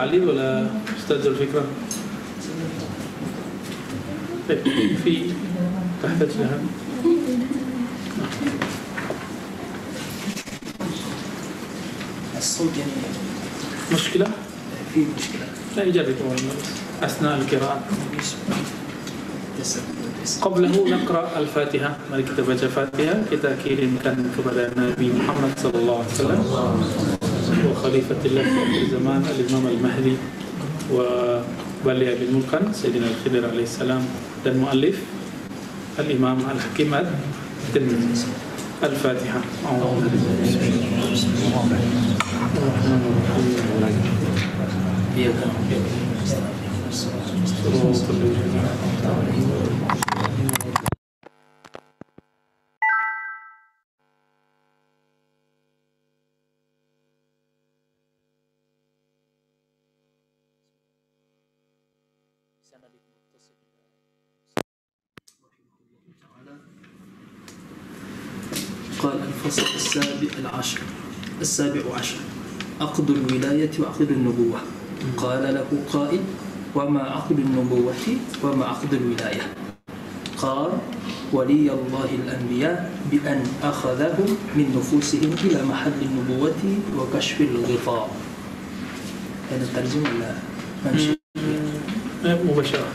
علي ولا أستاذ الفكرة؟ طيب في تحتاج لها الصوت يعني مشكلة؟ في مشكلة. لا يجرب أثناء القراءة. قبله نقرأ الفاتحة. mari kita baca Fatihah kita kirimkan kepada Nabi Muhammad sallallahu alaihi wasallam وخليفة الله في الزمان الإمام المهدي وولي أبي الملكن سيدنا الخضر عليه السلام المؤلف الإمام الحكيم التلميذ الفاتحة. أعوذ بالله من الشيطان الرجيم السابع العشر السابع عشر. عقد الولاية وعقد النبوة. قال له قائل وما عقد النبوة وما عقد الولاية؟ قال ولي الله الأنبياء بأن أخذهم من نفوسهم إلى محل النبوة وكشف الغطاء. هذا الترجمة ولا نمشي مباشرة.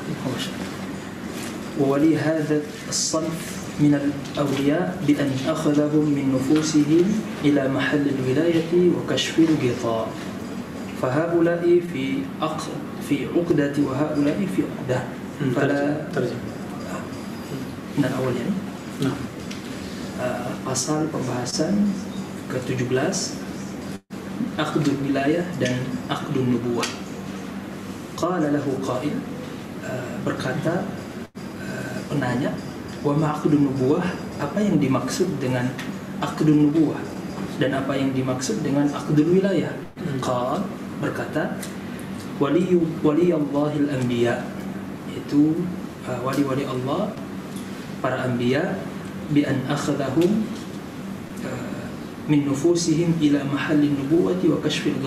وولي هذا الصنف من الأولياء بأن أخذهم من نفوسهم إلى محل الولاية وكشف الغطاء. فهؤلاء في عقد في عقدة وهؤلاء في عقدة. فلا ترجم من الأول يعني؟ نعم. pasal pembahasan ke-17 Akdul wilayah dan Akdul nubuwah Qala lahu qail uh, berkata uh, penanya wa ma Akdul nubuwah apa yang dimaksud dengan Akdul nubuwah? Dan apa yang dimaksud dengan Akdul wilayah? Hmm. Qal berkata wali wali Allahil anbiya. Itu uh, wali-wali Allah para anbiya bi an akhadahum uh, min nufusihim ila mahallin nubuwati wa kashfil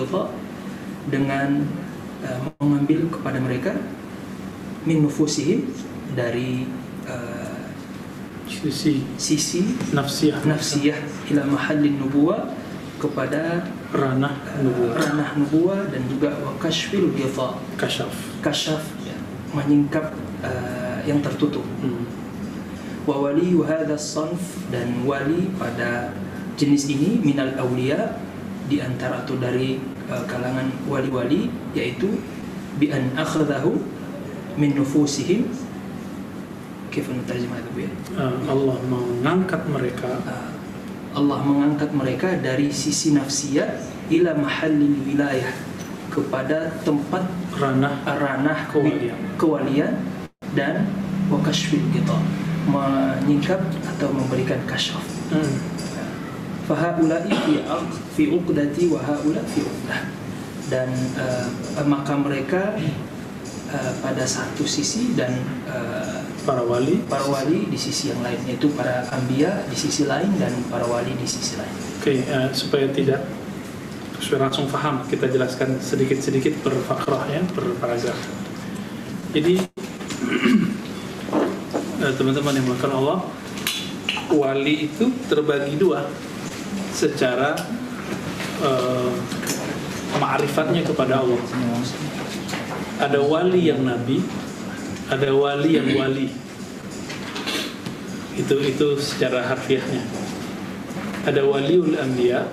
dengan uh, mengambil kepada mereka min nufusihim dari uh, sisi. Sisi nafsiyah. nafsiyah ila mahallin nubuwah kepada ranah nubuwah ranah nubuwah dan juga wa kashfil ghita. Kasyaf. Kasyaf ya, menyingkap uh, yang tertutup. Hmm. wa wali hadha sanf dan wali pada jenis ini minal awliya di antara atau dari uh, kalangan wali-wali yaitu bi an akhadahu min nufusihim kifan mutajimah ya? eh, Allah mengangkat mereka. Eh, Allah mengangkat mereka dari sisi nafsiyat ila mahallil wilayah kepada tempat ranah ranah kewalian, kewalian dan wakashfil gitu menyingkap atau memberikan kasyaf. Hmm. fahaulai fi fi uqdati wa haula fi uqdah. Dan uh, maka mereka uh, pada satu sisi dan uh, para wali. Para wali di sisi yang lain yaitu para ambia di sisi lain dan para wali di sisi lain. Oke uh, supaya tidak supaya langsung paham kita jelaskan sedikit-sedikit per fakrah ya per paragraf. Jadi eh, teman-teman yang makan Allah wali itu terbagi dua secara uh, ma'rifatnya kepada Allah. Ada wali yang nabi ada wali yang wali. Itu itu secara harfiahnya. Ada waliul anbiya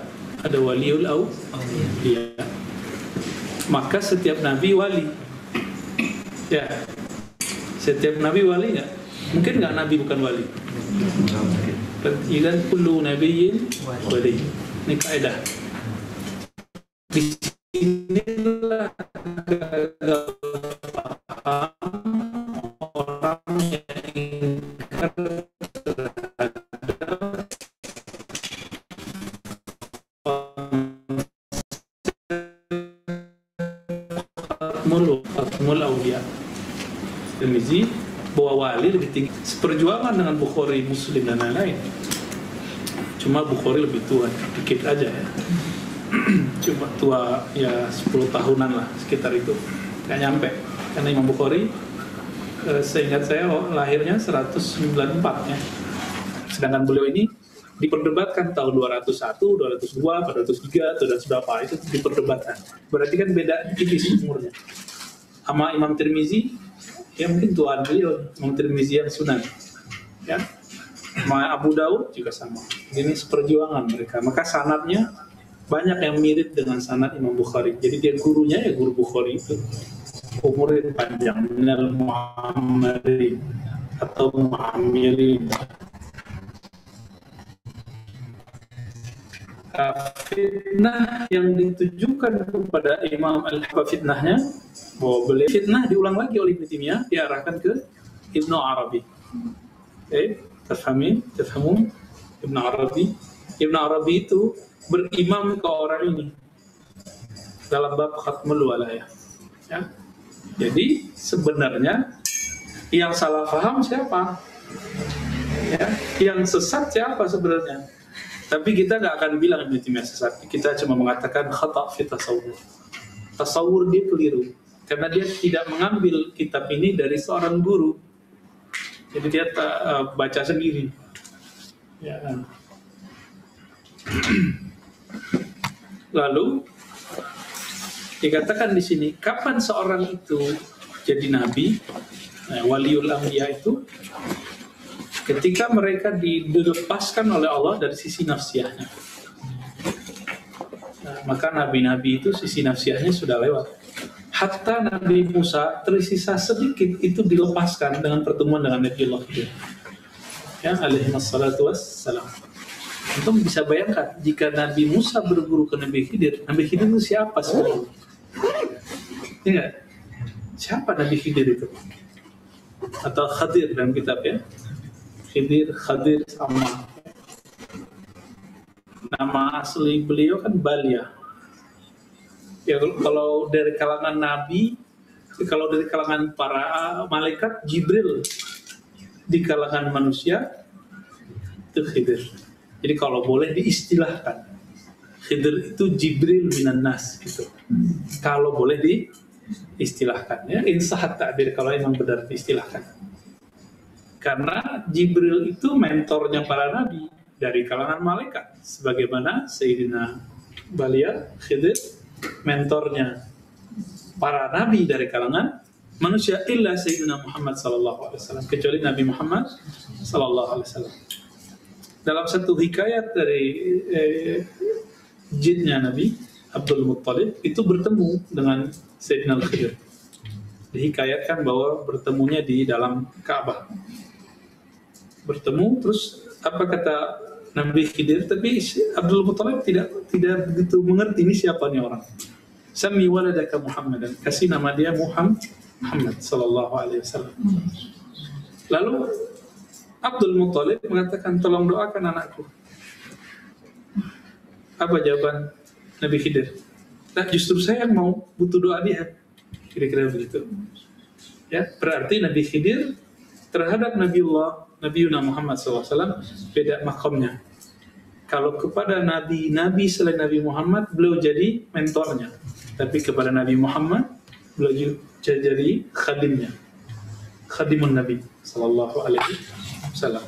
ada waliul auliya maka setiap nabi wali. Ya. Setiap nabi wali nggak? Mungkin nggak nabi bukan wali? Ikan kullu nabiyyin wali. Ini kaidah di sinilah gagal paham seperjuangan dengan Bukhari Muslim dan lain-lain. Cuma Bukhari lebih tua dikit aja ya. Cuma tua ya 10 tahunan lah sekitar itu. Nggak nyampe. Karena Imam Bukhari eh, seingat saya oh, lahirnya 194 ya. Sedangkan beliau ini diperdebatkan tahun 201, 202, 203, 200 berapa. Itu diperdebatkan. Berarti kan beda tipis umurnya. Sama Imam Tirmizi ya mungkin tuan beliau Imam Tirmizi yang sunan ya. Abu Daud juga sama. Ini seperjuangan mereka. Maka sanatnya banyak yang mirip dengan sanad Imam Bukhari. Jadi dia gurunya ya guru Bukhari itu. Umurnya panjang. Minal Muhammadin atau Muhammadin. fitnah yang ditujukan kepada Imam Al-Hafiz fitnahnya? Bahwa beliau fitnah diulang lagi oleh Ibnu Taimiyah diarahkan ke Ibnu Arabi. Eh, terfahami? Terfahamun? Ibnu Arabi. Ibnu Arabi itu berimam ke orang ini dalam bab khatmul walayah. Ya. Jadi sebenarnya yang salah paham siapa? Ya, yang sesat siapa sebenarnya? Tapi kita nggak akan bilang Ibnu Taimiyah sesat. Kita cuma mengatakan khata fi tasawur. Tasawur dia keliru karena dia tidak mengambil kitab ini dari seorang guru. Jadi dia uh, baca sendiri. Ya. Lalu dikatakan di sini kapan seorang itu jadi nabi, nah, waliul ambiya itu ketika mereka dilepaskan oleh Allah dari sisi nafsiahnya. Nah, maka nabi-nabi itu sisi nafsiahnya sudah lewat. Hatta Nabi Musa tersisa sedikit itu dilepaskan dengan pertemuan dengan Nabi Allah. Ya, alaihi wassalatu wassalam. Antum bisa bayangkan jika Nabi Musa berguru ke Nabi Khidir, Nabi Khidir itu siapa sebenarnya? Ya, siapa Nabi Khidir itu? Atau Khadir dalam kitab ya? Khidir, Khadir sama. Nama asli beliau kan Balia. Ya kalau dari kalangan Nabi, kalau dari kalangan para malaikat Jibril, di kalangan manusia itu Khidir jadi kalau boleh diistilahkan, Khidir itu Jibril minan nas gitu. Kalau boleh diistilahkan ya, insahat takdir kalau memang benar diistilahkan. Karena Jibril itu mentornya para nabi dari kalangan malaikat, sebagaimana Sayyidina Balia Khidir mentornya para nabi dari kalangan manusia illa Sayyidina Muhammad sallallahu alaihi wasallam kecuali Nabi Muhammad sallallahu alaihi wasallam dalam satu hikayat dari eh, jinnya Nabi Abdul Muttalib itu bertemu dengan Sayyidina Al-Khidir. Dihikayatkan bahwa bertemunya di dalam Ka'bah. Bertemu terus apa kata Nabi Khidir tapi Abdul Muttalib tidak tidak begitu mengerti ini siapa nih orang. Sami waladaka Muhammad dan kasih nama dia Muhammad Muhammad sallallahu alaihi wasallam. Lalu Abdul Muttalib mengatakan tolong doakan anakku. Apa jawaban Nabi Khidir? Nah, justru saya yang mau butuh doa dia. Kira-kira begitu. Ya, berarti Nabi Khidir terhadap Nabiullah Nabi Yuna Muhammad SAW beda makamnya. Kalau kepada nabi-nabi selain Nabi Muhammad, beliau jadi mentornya. Tapi kepada Nabi Muhammad, beliau jadi khadimnya. Khadimun Nabi Sallallahu Alaihi Wasallam.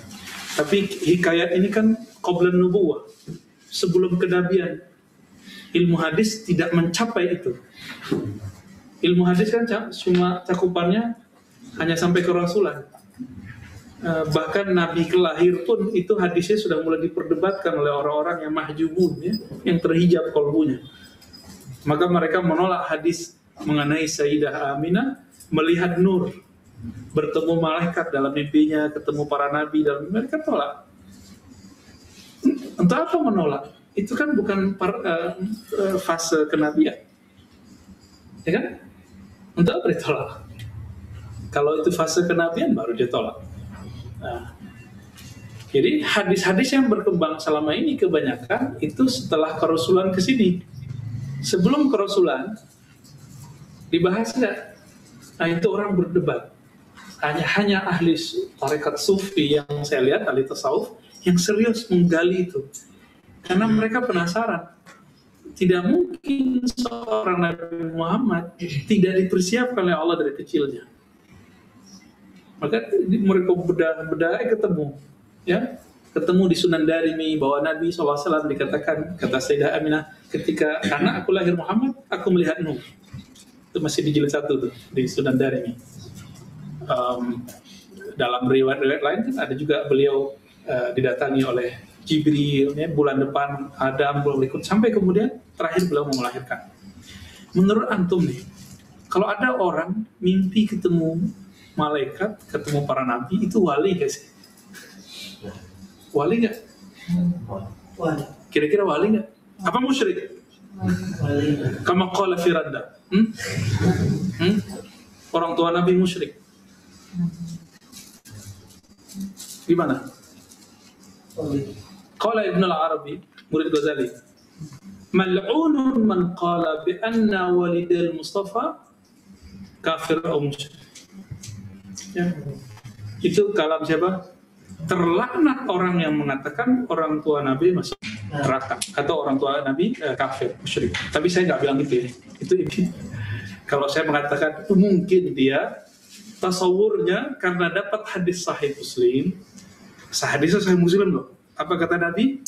Tapi hikayat ini kan qoblan nubuwah. Sebelum kenabian. Ilmu hadis tidak mencapai itu. Ilmu hadis kan cuma cakupannya hanya sampai ke rasulan. Eh, bahkan Nabi kelahir pun itu hadisnya sudah mulai diperdebatkan oleh orang-orang yang mahjubun ya, yang terhijab kolbunya. Maka mereka menolak hadis mengenai Sayyidah Aminah melihat nur bertemu malaikat dalam mimpinya, ketemu para nabi dalam mereka tolak. Untuk apa menolak? Itu kan bukan par, uh, fase kenabian. Ya kan? Untuk apa ditolak? Kalau itu fase kenabian baru dia tolak. Nah, jadi hadis-hadis yang berkembang selama ini kebanyakan itu setelah kerasulan ke sini. Sebelum kerasulan dibahas nggak? Nah itu orang berdebat hanya hanya ahli tarekat sufi yang saya lihat ahli tasawuf yang serius menggali itu karena mereka penasaran tidak mungkin seorang Nabi Muhammad tidak dipersiapkan oleh Allah dari kecilnya. Maka mereka beda-beda ketemu, ya. Ketemu di Sunan Darimi bahwa Nabi SAW dikatakan kata Sayyidah Aminah ketika anak aku lahir Muhammad aku melihat Nuh. Itu masih di jilid satu tuh di Sunan Darimi um, dalam riwayat-riwayat lain kan ada juga beliau uh, didatangi oleh Jibril ya, bulan depan Adam belum ikut sampai kemudian terakhir beliau mau melahirkan. Menurut antum nih, kalau ada orang mimpi ketemu malaikat, ketemu para nabi itu wali gak sih? Wali gak? Wali. Kira-kira wali gak? Apa musyrik? Wali. Kama qala Firanda. Hmm? Hmm? Orang tua Nabi musyrik. Gimana? Qala Ibn al-Arabi, murid Ghazali. Mal'unun man qala bi anna walidal Mustafa kafir atau musyrik. Ya. Itu kalam siapa? Terlaknat orang yang mengatakan orang tua Nabi masuk neraka atau orang tua Nabi eh, kafir musyrik. Tapi saya nggak bilang itu ya. Itu ini. Kalau saya mengatakan mungkin dia tasawurnya karena dapat hadis sahih Muslim, hadis sahih Muslim loh. Apa kata Nabi?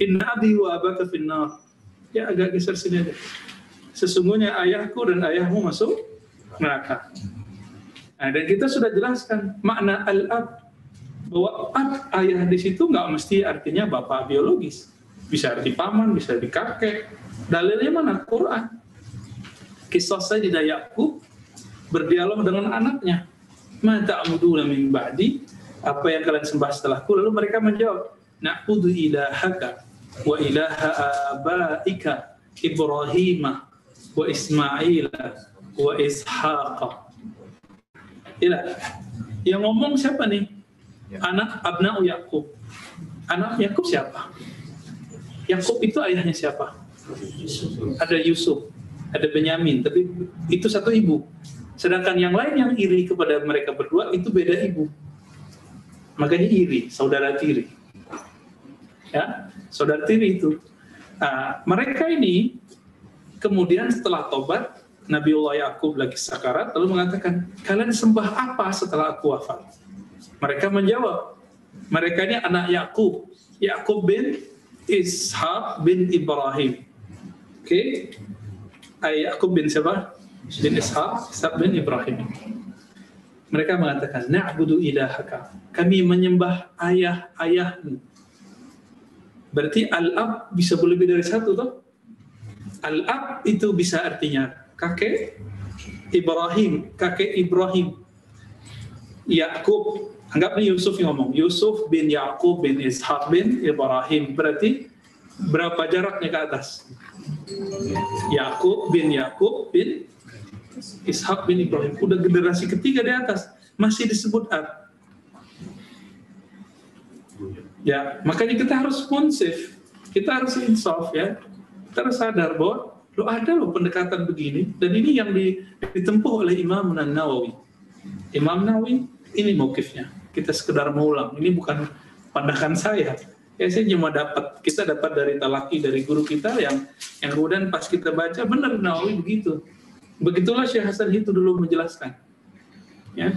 Inna abi wa abaka finnar. Ya agak geser sini aja. Sesungguhnya ayahku dan ayahmu masuk neraka. Nah, dan kita sudah jelaskan makna al-ab bahwa ab ayah di situ nggak mesti artinya bapak biologis. Bisa arti paman, bisa arti kakek. Dalilnya mana? Quran. Kisah saya di Yakub berdialog dengan anaknya. Ma ta'buduna min ba'di? Apa yang kalian sembah setelahku? Lalu mereka menjawab, na'budu ilahaka wa ilaha abaika Ibrahim wa Ismail wa Ishaq. Ila. Yang ngomong siapa nih? Anak Abna'u Yakub. Anak Yakub siapa? Yakub itu ayahnya siapa? Ada Yusuf, ada Benyamin, tapi itu satu ibu. Sedangkan yang lain yang iri kepada mereka berdua itu beda ibu. Makanya iri, saudara tiri. Ya, saudara tiri itu. Nah, mereka ini kemudian setelah tobat, Nabiullah Yakub lagi sakarat lalu mengatakan, "Kalian sembah apa setelah aku wafat?" Mereka menjawab, mereka ini anak Yakub, Yakub bin Ishaq bin Ibrahim. Oke. Okay? Yakub bin siapa? Bin Ishaq, Ishaq bin Ibrahim. Mereka mengatakan, "Na'budu ilahaka." Kami menyembah ayah-ayahmu. Berarti al-ab bisa lebih dari satu toh? Al-ab itu bisa artinya kakek Ibrahim, kakek Ibrahim. Yakub, anggap nih Yusuf yang ngomong. Yusuf bin Yakub bin Ishaq bin Ibrahim. Berarti berapa jaraknya ke atas? Yakub bin Yakub bin Ishak bin Ibrahim. Udah generasi ketiga di atas. Masih disebut ab. Ya, makanya kita harus responsif. Kita harus insaf ya. Kita harus sadar bahwa lo ada loh pendekatan begini dan ini yang ditempuh oleh Imam Nawawi. Imam Nawawi ini mokifnya. Kita sekedar mengulang. Ini bukan pandangan saya. Ya saya cuma dapat kita dapat dari talaki dari guru kita yang yang kemudian pas kita baca benar Nawawi begitu. Begitulah Syekh Hasan itu dulu menjelaskan. Ya,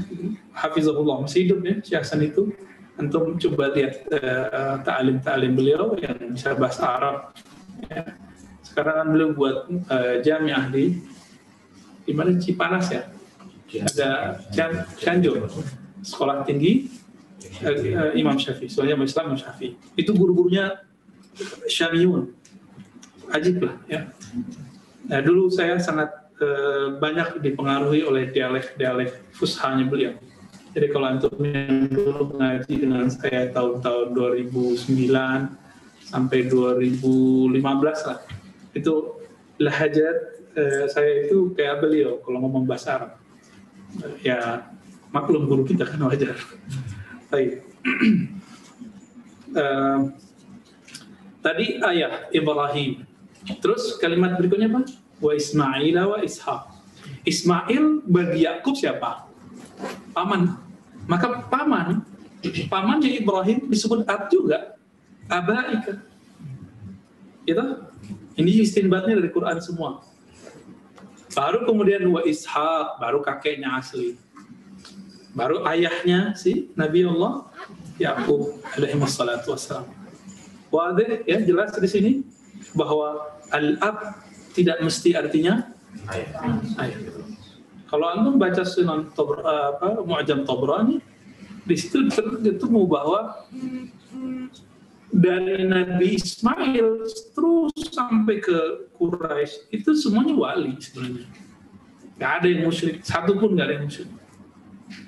Hafizahullah masih hidup ya Syekh Hasan itu. Antum coba lihat uh, ta'alim-ta'alim beliau yang bisa bahasa Arab. Ya. Sekarang kan beliau buat uh, jamiah di di mana Cipanas ya. Ada Cian, Cianjur, sekolah tinggi uh, Imam Syafi'i. Soalnya Islam Imam Syafi'i. Itu guru-gurunya Syamiun. Ajib lah ya. Nah, dulu saya sangat uh, banyak dipengaruhi oleh dialek-dialek fushanya beliau. Jadi kalau antum yang dulu mengaji dengan saya tahun-tahun 2009 sampai 2015 lah, itu lahajat uh, saya itu kayak beliau kalau ngomong bahasa Arab. Uh, ya maklum guru kita kan wajar. Baik. uh, tadi ayah Ibrahim. Terus kalimat berikutnya apa? Wa Ismail wa Ishaq. Ismail bagi Yakub siapa? Paman. Maka paman, pamannya Ibrahim disebut ab juga. Abaika. Gitu? Ini istinbatnya dari Quran semua. Baru kemudian wa Ishak, baru kakeknya asli. Baru ayahnya si Nabi Allah Yakub alaihi wassalatu wassalam. Wadih ya jelas di sini bahwa al-ab tidak mesti artinya ayah. Kalau antum baca Sunan Tobr, apa Mu'jam Tabrani di situ ketemu bahwa dari Nabi Ismail terus sampai ke Quraisy itu semuanya wali sebenarnya. Gak ada yang musyrik, satu pun gak ada yang musyrik.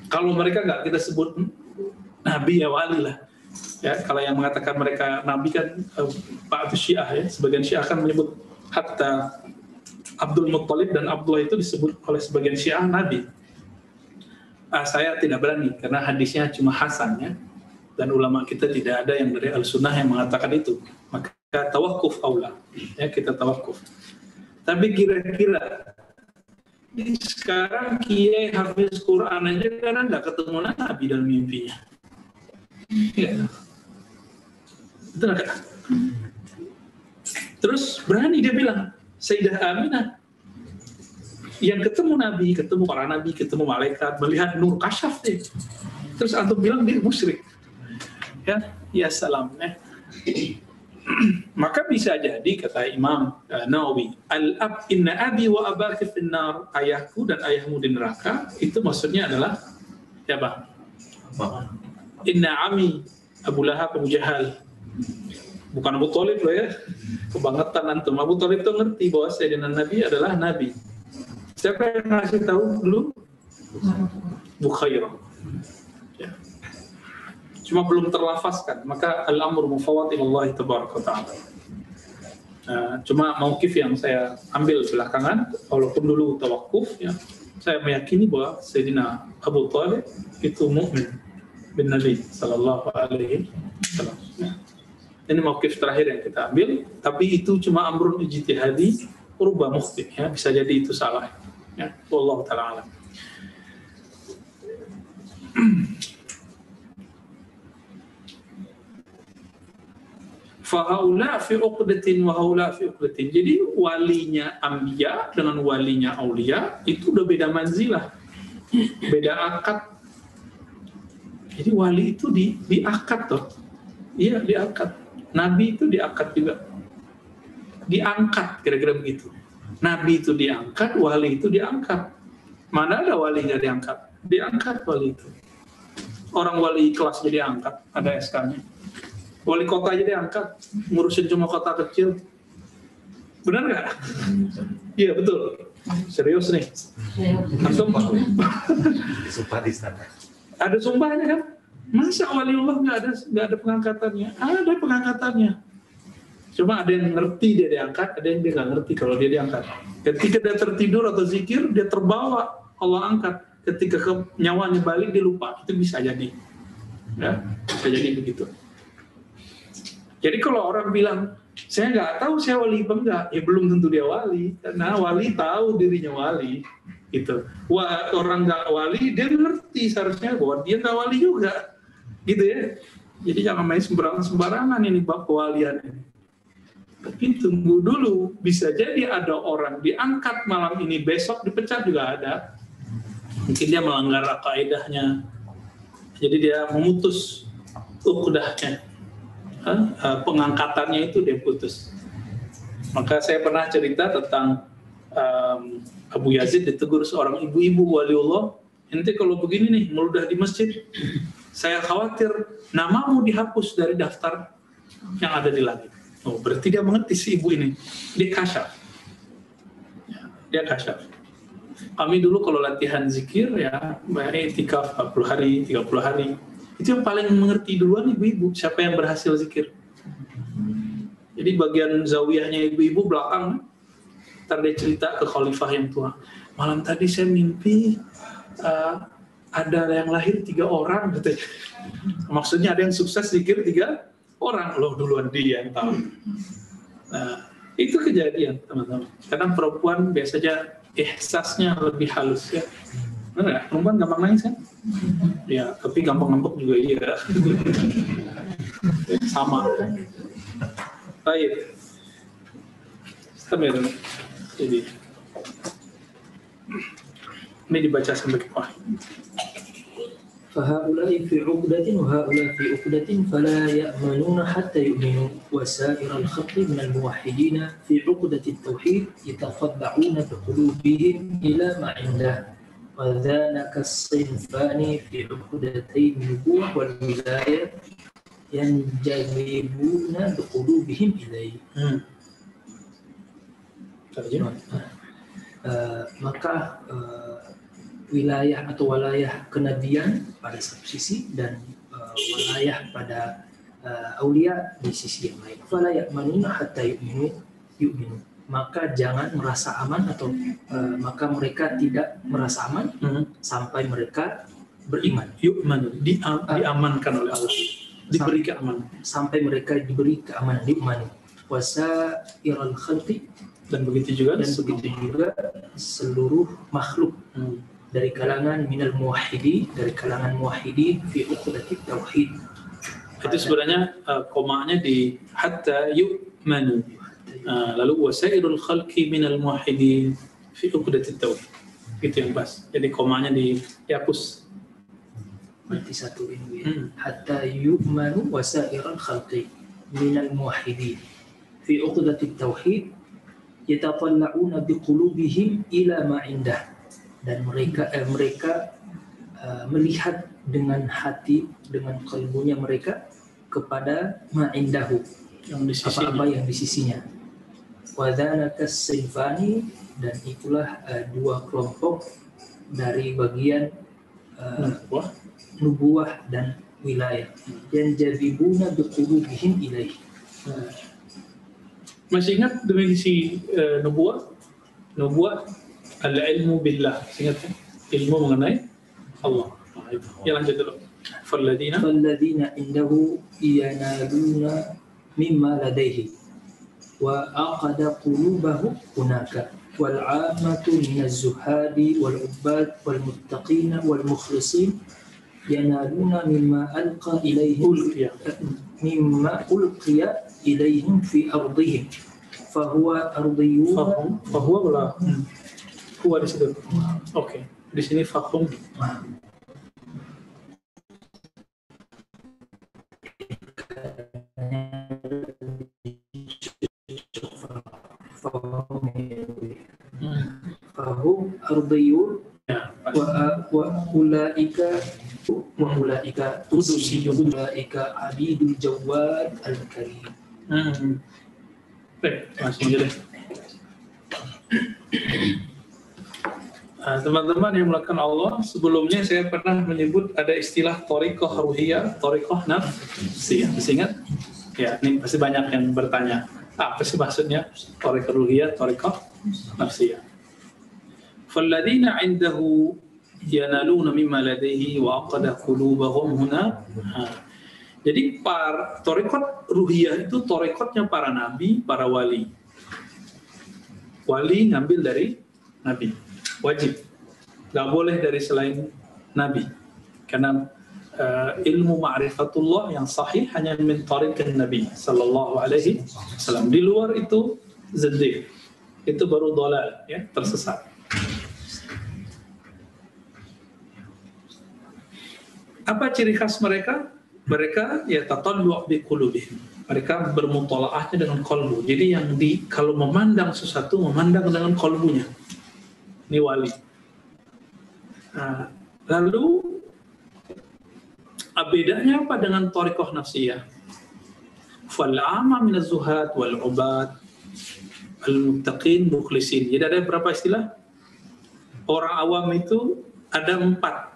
Kalau mereka nggak kita sebut Nabi ya wali lah. Ya, kalau yang mengatakan mereka Nabi kan uh, Pak Syiah ya, sebagian Syiah kan menyebut hatta Abdul Muttalib dan Abdullah itu disebut oleh sebagian Syiah Nabi. Uh, saya tidak berani karena hadisnya cuma Hasan ya, dan ulama kita tidak ada yang dari al-sunnah yang mengatakan itu. Maka tawakuf aula, ya kita tawakuf. Tapi kira-kira sekarang kiai hafiz Quran aja karena nggak ketemu Nabi dalam mimpinya. Iya. Betul? Terus berani dia bilang, Sayyidah Aminah yang ketemu Nabi, ketemu para Nabi, ketemu malaikat, melihat nur kasyaf deh. Terus antum bilang dia musyrik. Ya, ya salam. Ya. Maka bisa jadi kata Imam uh, Nawawi, al-ab inna abi wa abaki finnar, ayahku dan ayahmu di neraka, itu maksudnya adalah ya Bang. Inna ami Abu Lahab Abu Jahal. Bukan Abu Talib loh ya. Kebangetan antum. Abu Talib itu ngerti bahwa Sayyidina Nabi adalah Nabi. Siapa yang ngasih tahu dulu? Bukhairah. Cuma belum terlafazkan. Maka al-amru mufawat Allah tabaraka ta'ala. Nah, cuma maukif yang saya ambil belakangan, walaupun dulu tawakuf, ya, saya meyakini bahwa Sayyidina Abu Talib itu mukmin bin Nabi Sallallahu Alaihi Wasallam. Ya. Ini mawkif terakhir yang kita ambil, tapi itu cuma amrun ijtihadi, rubah mukhti, ya bisa jadi itu salah. Ya, Allah taala Fahaula fi uqdatin wa haula fi uqdatin. Jadi walinya Ambiya dengan walinya Aulia itu udah beda manzilah. Beda akad. Jadi wali itu di diakad toh. Iya, diakad. Nabi itu diangkat juga. Diangkat kira-kira begitu. Nabi itu diangkat, wali itu diangkat. Mana ada wali nggak diangkat? Diangkat wali itu. Orang wali kelas jadi angkat, ada SK-nya. Wali kota aja diangkat, ngurusin cuma kota kecil. Benar nggak? Iya betul. Serius nih. Antum Sumpah di sana. ada sumpahnya kan? Masa waliullah nggak ada nggak ada pengangkatannya? Ada pengangkatannya. Cuma ada yang ngerti dia diangkat, ada yang dia nggak ngerti kalau dia diangkat. Ketika dia tertidur atau zikir, dia terbawa Allah angkat. Ketika ke nyawanya balik dia lupa. Itu bisa jadi. Ya, bisa jadi begitu. Jadi kalau orang bilang saya nggak tahu saya wali apa enggak, ya belum tentu dia wali. Karena wali tahu dirinya wali gitu. Orang nggak wali dia ngerti seharusnya bahwa dia nggak wali juga, gitu ya. Jadi jangan main sembarangan sembarangan ini bab kewalian ini. Tapi tunggu dulu, bisa jadi ada orang diangkat malam ini, besok dipecat juga ada. Mungkin dia melanggar kaidahnya, jadi dia memutus ukdahnya, Hah? pengangkatannya itu dia putus. Maka saya pernah cerita tentang um, Abu Yazid ditegur seorang ibu-ibu waliullah, nanti kalau begini nih meludah di masjid, saya khawatir namamu dihapus dari daftar yang ada di langit. Oh, berarti dia mengerti si ibu ini. Dia kasyaf. Ya, dia kasyaf. Kami dulu kalau latihan zikir ya, etikaf 40 hari, 30 hari. Itu yang paling mengerti duluan ibu-ibu, siapa yang berhasil zikir. Jadi bagian zawiyahnya ibu-ibu belakang, ntar dia cerita ke khalifah yang tua. Malam tadi saya mimpi uh, ada yang lahir tiga orang, katanya. Maksudnya ada yang sukses zikir tiga orang loh duluan dia yang tahu. Nah, itu kejadian teman-teman. Kadang perempuan biasanya ihsasnya lebih halus ya. Benar nggak? Perempuan gampang nangis kan? Ya, tapi gampang ngambek juga iya. Sama. Baik. Kamera. Jadi ini dibaca sampai ke bawah. فهؤلاء في عقدة وهؤلاء في عقدة فلا يأمنون حتى يؤمنوا وسائر الخلق من الموحدين في عقدة التوحيد يتخبعون بقلوبهم إلى ما عنده وذلك الصنفان في عقدتي النبوة والولاية ينجذبون بقلوبهم إليه Hmm. Terjemah. Eh, maka eh, wilayah atau wilayah kenabian pada satu sisi dan eh, wilayah pada eh, aulia di sisi yang lain. Fala ya'manuna hatta yu'minu yu'minu. Maka jangan merasa aman atau eh, maka mereka tidak merasa aman Hmm. sampai mereka beriman, Yu'man, dia- diamankan oleh Allah. Diberi keamanan. sampai mereka diberi keamanan diimani. Wasa iral khalqi Dan begitu juga dan begitu juga seluruh makhluk Hmm. dari kalangan minal muwahhidi dari kalangan muwahhidi fi uqdatit tauhid Itu sebenarnya uh, komanya di hatta yu'manu. Uh, lalu wasairul khalqi minal muwahhidin fi uqdatit tauhid. Itu yang pas. Jadi komanya dihapus. berarti satu ini ya. Hmm. hatta yu'manu wasairal khalqi minal muwahhidin fi uqdatit tauhid yatatalla'una biqulubihim ila ma indah dan mereka eh, mereka eh, melihat dengan hati dengan kalbunya mereka kepada ma indahu Yang di sisi apa-apa yang di sisinya. Wadhanaka sinfani dan itulah eh, dua kelompok dari bagian eh, Wah, nubuah dan wilayah yang jadibuna biqulubihim ilaih. Masih ingat definisi uh, nubuah? Nubuah al-ilmu billah. Masih Ingat kan? Ilmu mengenai Allah. Nah, itu. Ya lanjut dulu. Falladina فالذين عنده ينالون مما لديه وعقد قلوبه هناك والعامة من الزهاد والعباد والمتقين والمخلصين ينالون مما ألقى إليهم. مما ألقي إليهم في أرضهم فهو أرضيون Fahum. Fahuwa wala? Huwa di situ. Oke. Di sini fahum. فهم أرضيون Ya, pas. wa- وأولئك وأولئك قدسيون. أولئك عبيد الجواد الكريم Hmm. Baik, langsung aja deh. Nah, teman-teman yang melakukan Allah, sebelumnya saya pernah menyebut ada istilah torikoh ruhiyah, torikoh nafsiyah. Masih ingat? Ya, ini pasti banyak yang bertanya, apa sih maksudnya? Tarik ruhiyah tarik nafsiyah. Falladina indahu yanaluna mimma ladaihi wa aqada qulubahum huna. Jadi par torikot ruhiyah itu torikotnya para nabi para wali. Wali ngambil dari nabi. Wajib. Gak boleh dari selain nabi. Karena uh, ilmu ma'rifatullah yang sahih hanya min tariqin nabi sallallahu alaihi wasallam. Di luar itu zindiq. Itu baru dolal, ya, tersesat. Apa ciri khas mereka? Mereka ya tatallu' bi qulubihim. Mereka bermutolaahnya dengan kolbu. Jadi yang di kalau memandang sesuatu memandang dengan kolbunya. Ini wali. Nah, lalu bedanya apa dengan torikoh nafsiyah? Fal ama min zuhad wal ubad al muttaqin mukhlisin. Jadi ada berapa istilah? Orang awam itu ada empat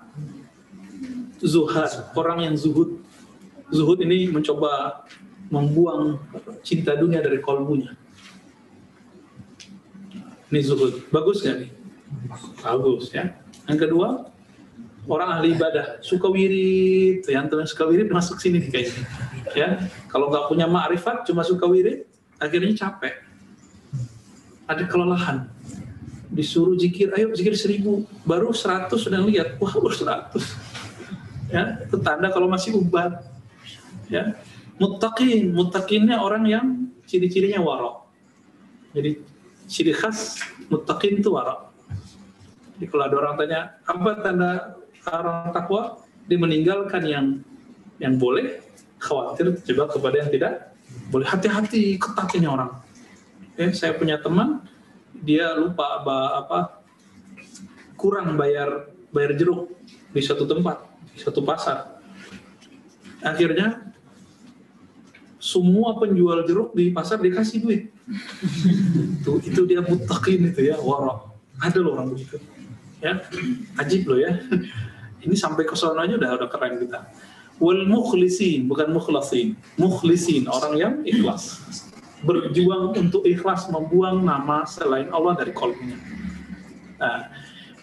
zuhad, orang yang zuhud. Zuhud ini mencoba membuang cinta dunia dari kolbunya. Ini zuhud. Bagus nggak nih? Bagus ya. Yang kedua, orang ahli ibadah, suka wirid. Yang teman suka wirid masuk sini nih kayaknya. Ya, kalau nggak punya ma'rifat, cuma suka wirid, akhirnya capek. Ada kelelahan. Disuruh zikir, ayo zikir seribu. Baru seratus sudah lihat, wah baru seratus ya itu tanda kalau masih ubat ya muttaqin muttaqinnya orang yang ciri-cirinya warok jadi ciri khas muttaqin itu wara. Jadi kalau ada orang tanya apa tanda orang takwa, dia meninggalkan yang yang boleh, khawatir terjebak kepada yang tidak boleh. Hati-hati ketat ini orang. Ya, saya punya teman, dia lupa apa, apa kurang bayar bayar jeruk di suatu tempat, di suatu pasar. Akhirnya semua penjual jeruk di pasar dikasih duit. itu, itu dia mutakin itu ya, wara. Ada loh orang begitu. Ya, ajib loh ya. Ini sampai ke aja udah udah keren kita. Wal mukhlisin, bukan mukhlasin. Mukhlisin, orang yang ikhlas. Berjuang untuk ikhlas membuang nama selain Allah dari kolbunya. Nah,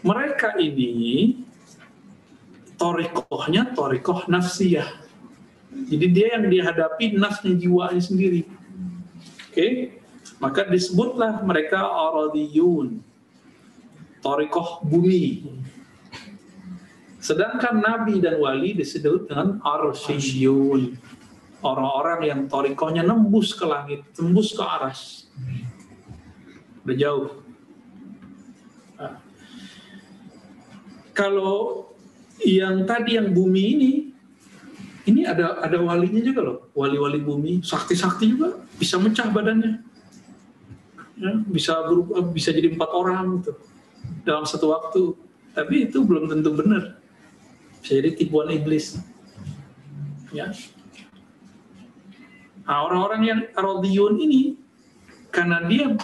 mereka ini torikohnya torikoh nafsiyah. Jadi dia yang dihadapi nafsnya jiwanya sendiri. Oke, maka disebutlah mereka aradiyun, torikoh bumi. Sedangkan nabi dan wali disebut dengan arsyiyun, orang-orang yang torikohnya nembus ke langit, tembus ke aras. Udah jauh. Nah, kalau yang tadi yang bumi ini ini ada ada walinya juga loh. Wali-wali bumi sakti-sakti juga. Bisa mecah badannya. Ya, bisa berubah bisa jadi empat orang gitu. Dalam satu waktu. Tapi itu belum tentu benar bisa jadi tipuan iblis. Ya. Nah, orang-orang yang rodiyun ini karena dia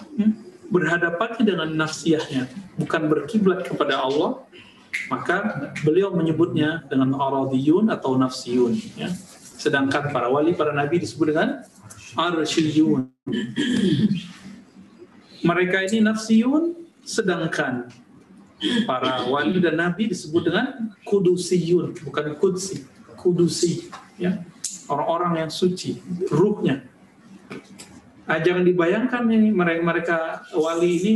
berhadapan dengan nafsiyahnya bukan berkiblat kepada Allah maka beliau menyebutnya dengan aradiyun atau nafsiyun ya. sedangkan para wali para nabi disebut dengan arsyiyun. Mereka ini nafsiyun sedangkan para wali dan nabi disebut dengan kudusiyun bukan kudsi kudusi ya orang-orang yang suci ruhnya nah, jangan dibayangkan ini mereka mereka wali ini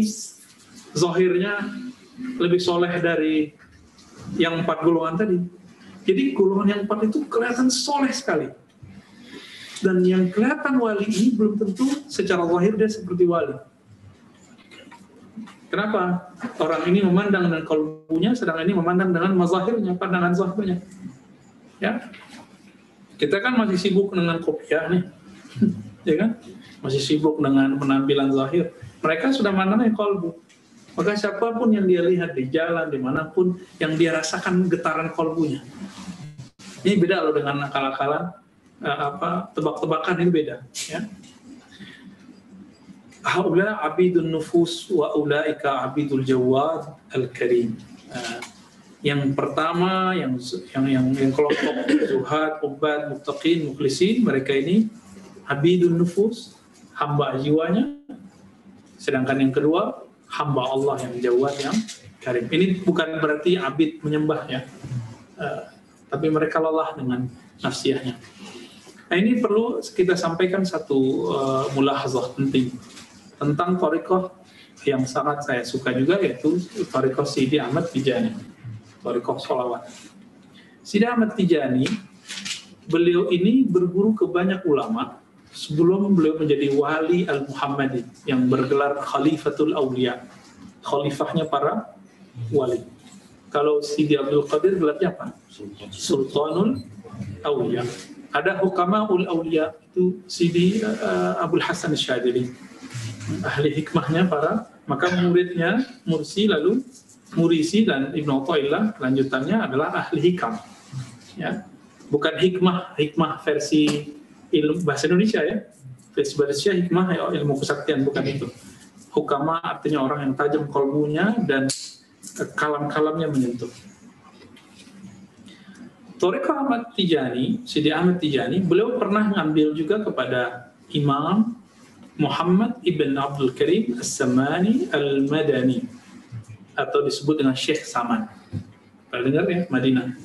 zohirnya lebih soleh dari yang empat golongan tadi. Jadi golongan yang empat itu kelihatan soleh sekali. Dan yang kelihatan wali ini belum tentu secara lahir dia seperti wali. Kenapa? Orang ini memandang dengan kalbunya, sedang ini memandang dengan mazahirnya, pandangan zahirnya. Ya, kita kan masih sibuk dengan kopiah nih, ya kan? Masih sibuk dengan penampilan zahir. Mereka sudah memandangnya kalbu. Maka siapa pun yang dia lihat di jalan, di mana pun, yang dia rasakan getaran kolbunya. Ini beda loh dengan akal-akalan, uh, apa tebak-tebakan ini beda. Ya. Abidun nufus wa ulaika abidul jawad al-karim. Uh, yang pertama, yang yang yang, yang kelompok zuhad, ubat, muttaqin, muklisin, mereka ini abidun nufus, hamba jiwanya. Sedangkan yang kedua, hamba Allah yang jawab yang karim. Ini bukan berarti abid menyembah ya, uh, tapi mereka lelah dengan nafsiyahnya. Nah ini perlu kita sampaikan satu uh, mulahazah penting tentang torikoh yang sangat saya suka juga yaitu torikoh Sidi Ahmad Tijani, torikoh solawat. Sidi Ahmad Tijani, beliau ini berguru ke banyak ulama sebelum beliau menjadi wali al-Muhammadi yang bergelar Khalifatul Aulia, khalifahnya para wali. Kalau Sidi Abdul Qadir gelarnya apa? Sultanul Aulia. Ada Hukamaul Aulia itu Sidi uh, Abdul Hasan Syadili. Ahli hikmahnya para, maka muridnya Mursi lalu Murisi dan Ibnu Athaillah lanjutannya adalah ahli hikam. Ya. Bukan hikmah, hikmah versi ilmu bahasa Indonesia ya. Bahasa hikmah ya, ilmu kesaktian bukan itu. Hukama artinya orang yang tajam kolbunya dan kalam-kalamnya menyentuh. Toriko Ahmad Tijani, Sidi Ahmad Tijani, beliau pernah ngambil juga kepada Imam Muhammad Ibn Abdul Karim As-Samani Al-Madani atau disebut dengan Syekh Saman. Pernah dengar ya, Madinah.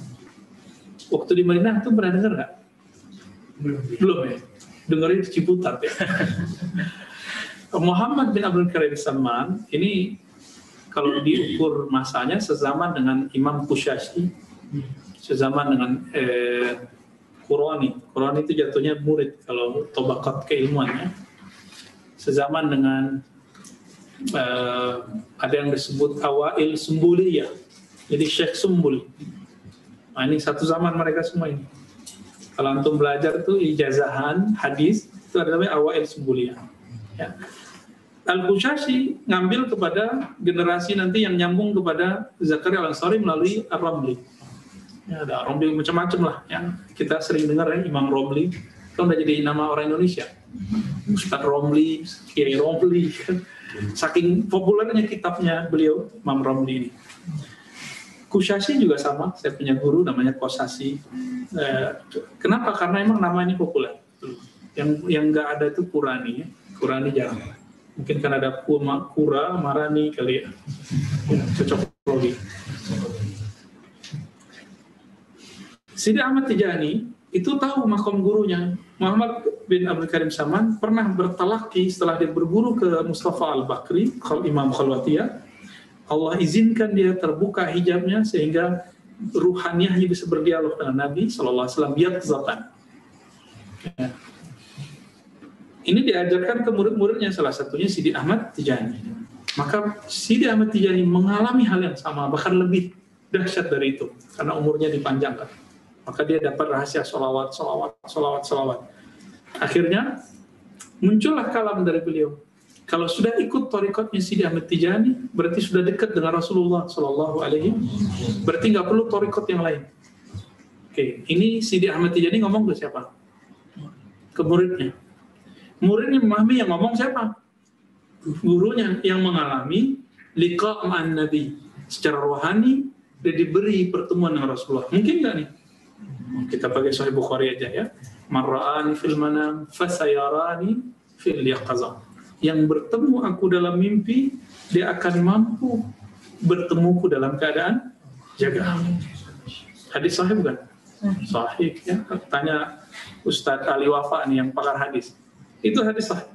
Waktu di Madinah itu pernah dengar nggak? Belum ya? Dengerin Ciputat ya. Muhammad bin Abdul Karim Salman ini kalau diukur masanya sezaman dengan Imam Kushashi, sezaman dengan eh, Qurani. Qurani itu jatuhnya murid kalau tobakat keilmuannya. Sezaman dengan eh, ada yang disebut awail sumbuliyah. Jadi Syekh Sumbul. Nah, ini satu zaman mereka semua ini. Kalau antum belajar tuh ijazahan hadis itu ada namanya awail sumbuliyah. Ya. Al-Qushashi ngambil kepada generasi nanti yang nyambung kepada Zakaria Al-Ansari melalui Ar-Ramli. Ya, ada Romli macam-macam lah yang kita sering dengar ya Imam Romli kan udah jadi nama orang Indonesia. Ustadz Romli, Kiai Romli. Saking populernya kitabnya beliau Imam Romli ini. Kushashi juga sama, saya punya guru namanya Kosasi. Eh, kenapa? Karena emang nama ini populer. Yang yang nggak ada itu Kurani, ya. Kurani jarang. Mungkin kan ada Kuma, Kura, Marani kali ya. ya cocok lagi. Sidi Ahmad Tijani itu tahu makom gurunya. Muhammad bin Abdul Karim Saman pernah bertalaki setelah dia berguru ke Mustafa Al-Bakri, Imam Khalwatiyah. Allah izinkan dia terbuka hijabnya sehingga ruhaniahnya bisa berdialog dengan Nabi Shallallahu Alaihi Wasallam biar kezatan. Ya. Ini diajarkan ke murid-muridnya salah satunya Sidi Ahmad Tijani. Maka Sidi Ahmad Tijani mengalami hal yang sama bahkan lebih dahsyat dari itu karena umurnya dipanjangkan maka dia dapat rahasia solawat, solawat, solawat, solawat. Akhirnya muncullah kalam dari beliau. Kalau sudah ikut torikotnya Sidi Ahmad Tijani, berarti sudah dekat dengan Rasulullah Shallallahu Alaihi. Berarti nggak perlu torikot yang lain. Oke, ini Sidi Ahmad Tijani ngomong ke siapa? Ke muridnya. Muridnya memahami yang ngomong siapa? Gurunya yang mengalami liqa ma'an Nabi secara rohani dia diberi pertemuan dengan Rasulullah. Mungkin nggak nih? Kita pakai Sahih Bukhari aja ya. Marra'ani fil manam fasayarani fil yaqaza. Yang bertemu aku dalam mimpi, dia akan mampu bertemuku dalam keadaan jaga. Hadis sahih bukan? Sahih ya. Tanya Ustadz Ali Wafa nih yang pakar hadis. Itu hadis sahih.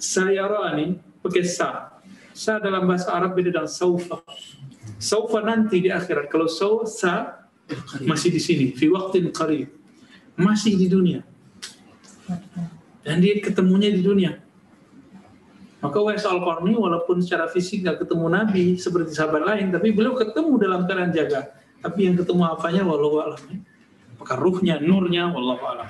Sayarani pakai sa. Sa dalam bahasa Arab beda dengan saufa. Saufa nanti di akhirat. Kalau sa masih di sini fi waktin qarib. Masih di dunia. Dan dia ketemunya di dunia. Maka Wais al walaupun secara fisik nggak ketemu Nabi seperti sahabat lain tapi beliau ketemu dalam keadaan jaga. Tapi yang ketemu apanya wallahu alam apakah ruhnya nurnya wallahu alam.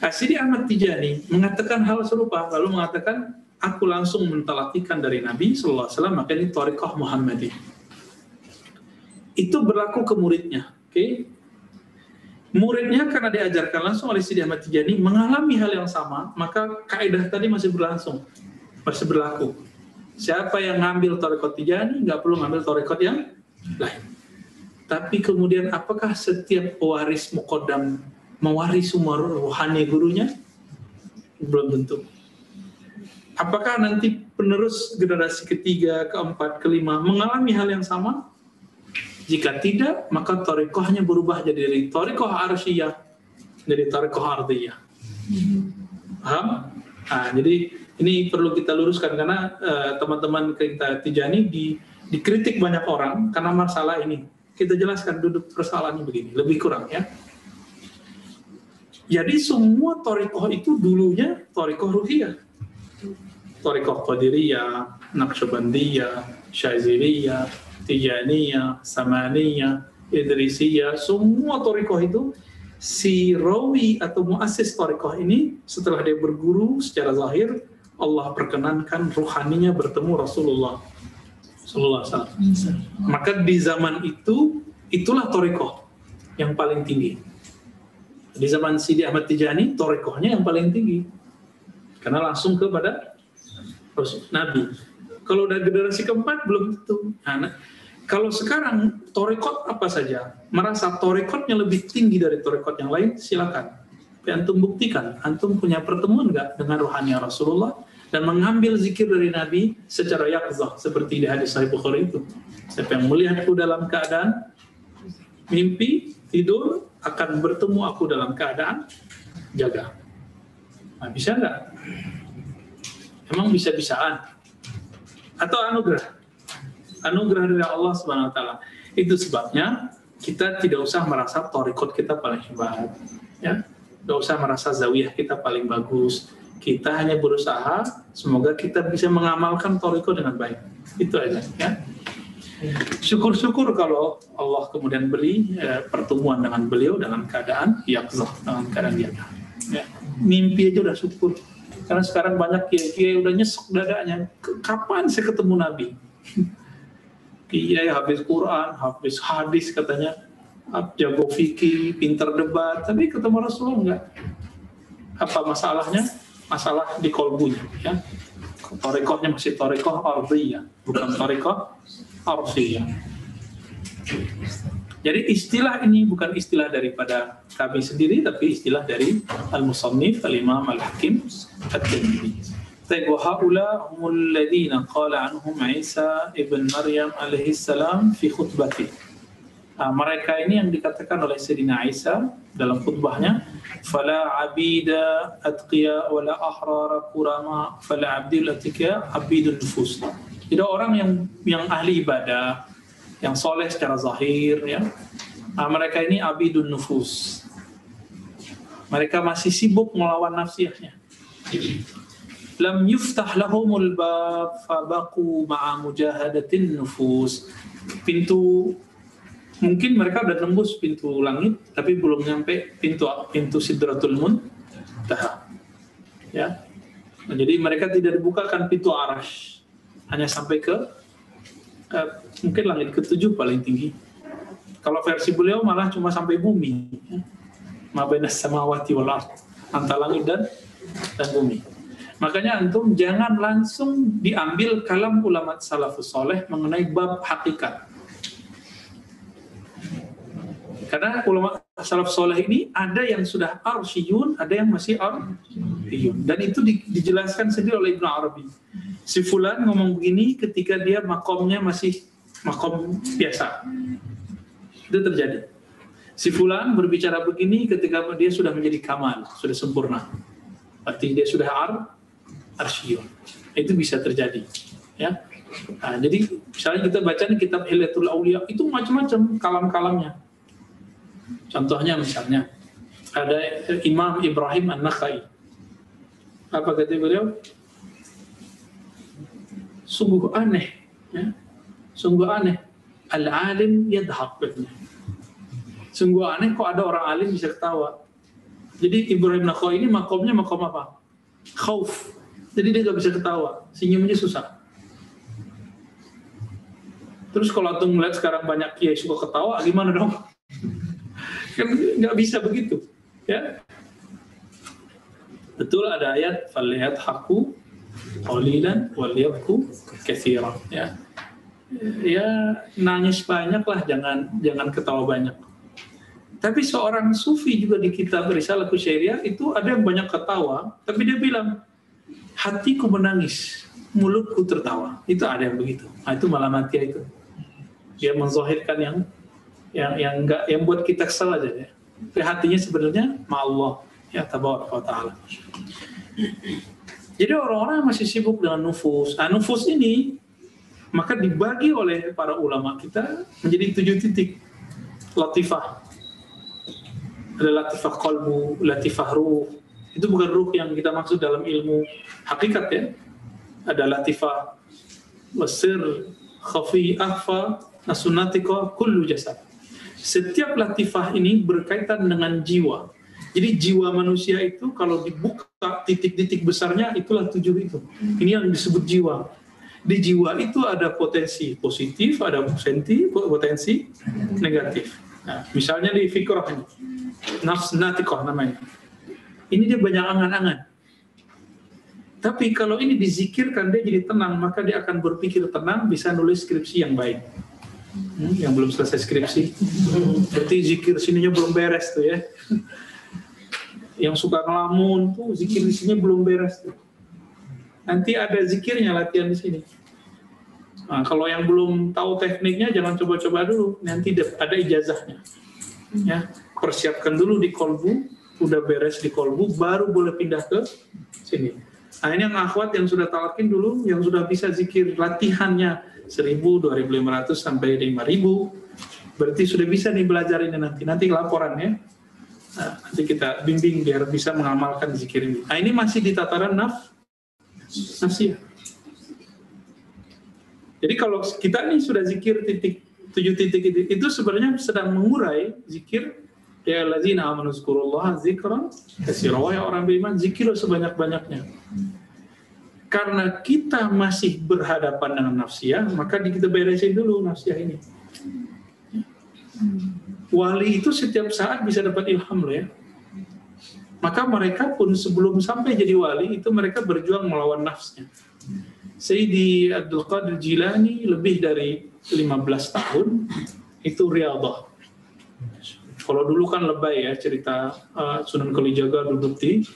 Asidi Ahmad Tijani mengatakan hal serupa lalu mengatakan aku langsung mentalatikan dari Nabi Wasallam maka ini Tariqah Muhammadiyah itu berlaku ke muridnya. Oke, okay? muridnya karena diajarkan langsung oleh Sidi Ahmad Tijani mengalami hal yang sama, maka kaidah tadi masih berlangsung, masih berlaku. Siapa yang ngambil torekot Tijani nggak perlu ngambil torekot yang lain. Tapi kemudian apakah setiap waris mukodam mewaris semua rohani gurunya? Belum tentu. Apakah nanti penerus generasi ketiga, keempat, kelima mengalami hal yang sama? Jika tidak, maka torikohnya berubah jadi dari torikoh arsyiyah jadi torikoh ardiyah. Paham? Nah, jadi ini perlu kita luruskan karena uh, teman-teman kita Tijani di, dikritik banyak orang karena masalah ini. Kita jelaskan duduk persoalannya begini, lebih kurang ya. Jadi semua torikoh itu dulunya torikoh ruhiyah. Torikoh Qadiriyah, Naqsyabandiyah, Syaziliyah, Tijaniyah, Samaniyah, Idrisiyah, semua torikoh itu si rawi atau muassis torikoh ini setelah dia berguru secara zahir Allah perkenankan ruhaninya bertemu Rasulullah Sallallahu Alaihi Wasallam. Maka di zaman itu itulah torikoh yang paling tinggi. Di zaman Sidi Ahmad Tijani torikohnya yang paling tinggi karena langsung kepada Nabi. Kalau udah generasi keempat belum tentu. Nah, kalau sekarang torekot apa saja, merasa torekotnya lebih tinggi dari torekot yang lain, silakan. Tapi antum buktikan, antum punya pertemuan nggak dengan rohani Rasulullah dan mengambil zikir dari Nabi secara yakzah seperti di hadis Sahih Bukhari itu. Siapa yang melihatku dalam keadaan mimpi, tidur, akan bertemu aku dalam keadaan jaga. Nah, bisa nggak? Emang bisa-bisaan? Atau anugerah? Anugerah dari Allah Subhanahu wa taala. Itu sebabnya kita tidak usah merasa torikot kita paling hebat, ya. Tidak usah merasa zawiyah kita paling bagus. Kita hanya berusaha, semoga kita bisa mengamalkan toriko dengan baik. Itu aja ya. Syukur-syukur kalau Allah kemudian beri eh, pertemuan dengan beliau dengan keadaan yakzah, dengan keadaan dia. Ya. Mimpi aja udah syukur. Karena sekarang banyak kiai-kiai udah nyesek dadanya. Kapan saya ketemu Nabi? Kiai habis Quran, habis hadis katanya, jago fikih, pintar debat, tapi ketemu Rasulullah enggak. Apa masalahnya? Masalah di kolbunya, ya. Torekohnya masih torekoh ardiyah, bukan torekoh arsiyah. Jadi istilah ini bukan istilah daripada kami sendiri, tapi istilah dari Al-Musannif, Al-Imam Al-Hakim, At-Tirmidzi. طيب وهؤلاء هم الذين قال عنهم عيسى ابن مريم عليه السلام في خطبته Ah, mereka ini yang dikatakan oleh Sayyidina Isa dalam khutbahnya fala abida atqiya wala ahrara kurama fala abdil atqiya abidun nufus jadi orang yang yang ahli ibadah yang soleh secara zahir ya ah, mereka ini abidun nufus mereka masih sibuk melawan nafsiyahnya lam yuftah lahumul bab fabaqu ma'a mujahadatin nufus. Pintu mungkin mereka udah tembus pintu langit tapi belum nyampe pintu pintu sidratul muntaha. Ya. Nah, jadi mereka tidak dibukakan pintu arash hanya sampai ke eh, mungkin langit ketujuh paling tinggi. Kalau versi beliau malah cuma sampai bumi. Ya. mabenas samawati wal antara langit dan dan bumi makanya antum jangan langsung diambil kalam ulama salafus soleh mengenai bab hakikat karena ulama salaf soleh ini ada yang sudah arsyiyun, ada yang masih arsyiyun. Dan itu di- dijelaskan sendiri oleh Ibnu Arabi. Si Fulan ngomong begini ketika dia makomnya masih makom biasa. Itu terjadi. Si Fulan berbicara begini ketika dia sudah menjadi kamal, sudah sempurna. Berarti dia sudah ar arsyiyun. Itu bisa terjadi. Ya. Nah, jadi misalnya kita baca nih kitab Hilyatul Auliya itu macam-macam kalam-kalamnya. Contohnya misalnya ada Imam Ibrahim An-Nakhai. Apa kata beliau? Sungguh aneh, ya. Sungguh aneh. Al-alim yadhaq. Sungguh aneh kok ada orang alim bisa ketawa. Jadi Ibrahim Nakhai ini makomnya makom apa? Khauf. Jadi dia nggak bisa ketawa, senyumnya susah. Terus kalau antum melihat sekarang banyak kiai suka ketawa, gimana dong? kan nggak bisa begitu ya betul ada ayat falihat haku qalilan waliyabku katsiran ya ya nangis banyak lah jangan jangan ketawa banyak tapi seorang sufi juga di kitab Risalah Kusyairiyah itu ada yang banyak ketawa tapi dia bilang hatiku menangis mulutku tertawa itu ada yang begitu nah, itu malah mati itu dia menzahirkan yang yang yang enggak yang buat kita kesal aja ya. Tapi hatinya sebenarnya ma Allah ya tabaraka taala. Jadi orang-orang masih sibuk dengan nufus. Nah, nufus ini maka dibagi oleh para ulama kita menjadi tujuh titik latifah. Ada latifah kolbu, latifah ruh. Itu bukan ruh yang kita maksud dalam ilmu hakikat ya. Ada latifah wasir, khafi, akhfa, nasunatika, kullu jasad setiap latifah ini berkaitan dengan jiwa. Jadi jiwa manusia itu kalau dibuka titik-titik besarnya itulah tujuh itu. Ini yang disebut jiwa. Di jiwa itu ada potensi positif, ada potensi potensi negatif. Nah, misalnya di fikrah ini, nafs namanya. Ini dia banyak angan-angan. Tapi kalau ini dizikirkan dia jadi tenang, maka dia akan berpikir tenang, bisa nulis skripsi yang baik. Hmm, yang belum selesai skripsi. Berarti zikir sininya belum beres tuh ya. Yang suka ngelamun tuh zikir di sini belum beres tuh. Nanti ada zikirnya latihan di sini. Nah, kalau yang belum tahu tekniknya jangan coba-coba dulu, nanti ada ijazahnya. Ya, persiapkan dulu di kolbu, udah beres di kolbu, baru boleh pindah ke sini. Nah ini yang akhwat yang sudah talakin dulu, yang sudah bisa zikir latihannya 1000, 2500 sampai 5000 berarti sudah bisa nih belajar ini nanti nanti laporan ya Nah, nanti kita bimbing biar bisa mengamalkan zikir ini. Nah, ini masih di tataran naf nafsiyah. Jadi kalau kita ini sudah zikir titik tujuh titik itu, itu sebenarnya sedang mengurai zikir ya lazina amanu zkurullah zikran katsira wahai orang beriman zikirlah sebanyak-banyaknya. Karena kita masih berhadapan dengan nafsiyah, maka kita beresin dulu nafsiyah ini. Wali itu setiap saat bisa dapat ilham loh ya. Maka mereka pun sebelum sampai jadi wali itu mereka berjuang melawan nafsnya. Sayyidi Abdul Qadir Jilani lebih dari 15 tahun itu riadah. Kalau dulu kan lebay ya cerita uh, Sunan Kalijaga duduk di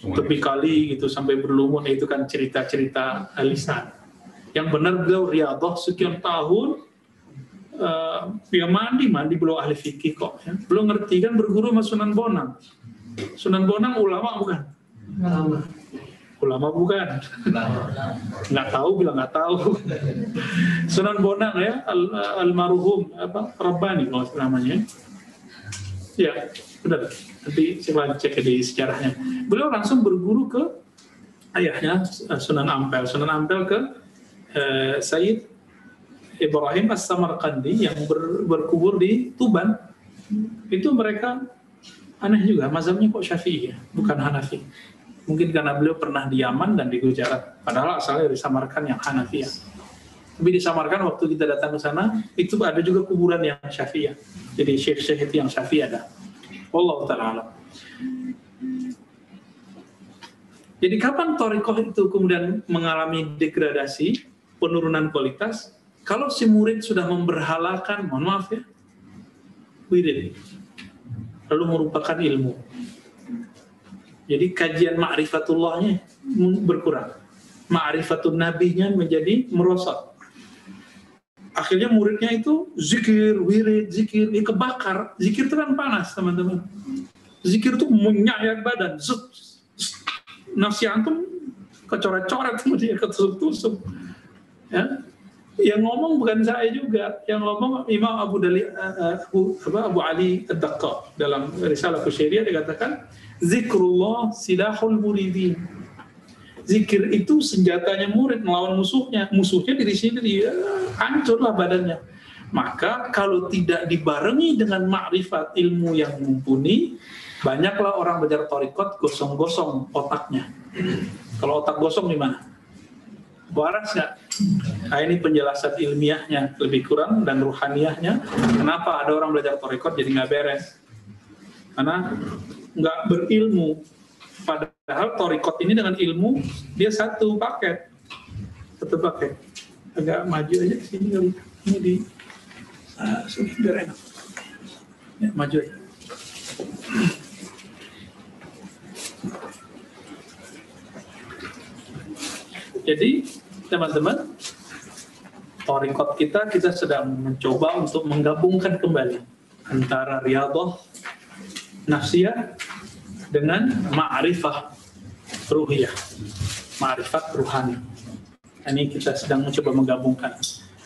tepi kali gitu sampai berlumut itu kan cerita-cerita lisan. Yang benar beliau riadah sekian tahun uh, ya mandi mandi belum ahli fikih kok ya. belum ngerti kan berguru sama Sunan Bonang Sunan Bonang ulama bukan Lama. ulama bukan nggak tahu bilang nggak tahu Sunan Bonang ya al almarhum apa Rabbani kalau namanya ya benar. Nanti coba cek di sejarahnya. Beliau langsung berguru ke ayahnya Sunan Ampel. Sunan Ampel ke eh, Sayyid Ibrahim As-Samarkandi yang ber, berkubur di Tuban. Itu mereka aneh juga mazhabnya kok Syafi'i ya bukan Hanafi. Mungkin karena beliau pernah di Yaman dan di Gujarat. Padahal asalnya dari Samarkand yang Hanafi ya tapi di Samarkand waktu kita datang ke sana itu ada juga kuburan yang Syafi'i ya jadi syekh-syekh itu yang Syafi'i ada Allah taala jadi kapan Torikoh itu kemudian mengalami degradasi, penurunan kualitas? Kalau si murid sudah memberhalakan, mohon maaf ya, wirid, lalu merupakan ilmu. Jadi kajian ma'rifatullahnya berkurang. Ma'rifatun nabinya menjadi merosot. Akhirnya muridnya itu zikir, wirid, zikir, ini kebakar. Zikir itu kan panas teman-teman. Zikir itu menyayat badan. Zut. Nafsi antum kecoret-coret sama dia, ketusuk-tusuk. Ya, yang ngomong bukan saya juga, yang ngomong Imam Abu Dali uh, Abu, apa, Abu Ali Ad-Daqqa dalam risalah Kusyairiyah dikatakan zikrullah silahul muridin. Zikir itu senjatanya murid melawan musuhnya. Musuhnya di sini dia hancurlah badannya. Maka kalau tidak dibarengi dengan makrifat ilmu yang mumpuni, banyaklah orang belajar torikot gosong-gosong otaknya. Kalau otak gosong di mana? waras nggak? Nah ini penjelasan ilmiahnya lebih kurang dan ruhaniyahnya. Kenapa ada orang belajar torekot jadi nggak beres? Karena nggak berilmu. Padahal torikot ini dengan ilmu dia satu paket, satu paket. Agak maju aja ke sini kali. Ini di uh, sini biar enak. Ya, maju aja. Jadi teman-teman, torikot kita kita sedang mencoba untuk menggabungkan kembali antara riadah nafsiyah dengan ma'rifah ruhiyah, ma'rifat ruhani. Ini kita sedang mencoba menggabungkan.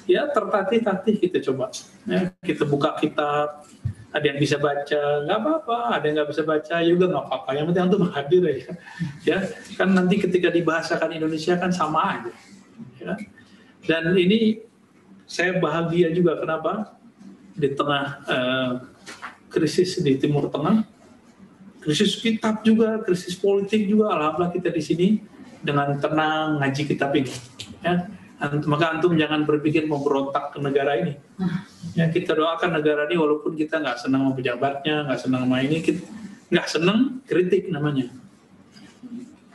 Ya tertatih-tatih kita coba. Ya, kita buka kitab, ada yang bisa baca, nggak apa-apa. Ada yang nggak bisa baca juga nggak apa-apa. Yang penting untuk hadir ya. Ya, kan nanti ketika dibahasakan Indonesia kan sama aja. Ya. Dan ini saya bahagia juga kenapa di tengah uh, krisis di Timur Tengah, krisis kitab juga, krisis politik juga. Alhamdulillah kita di sini dengan tenang ngaji kitab ini. Ya. Maka antum jangan berpikir mau berontak ke negara ini. Ya kita doakan negara ini walaupun kita nggak senang sama pejabatnya, nggak senang sama ini, nggak senang kritik namanya.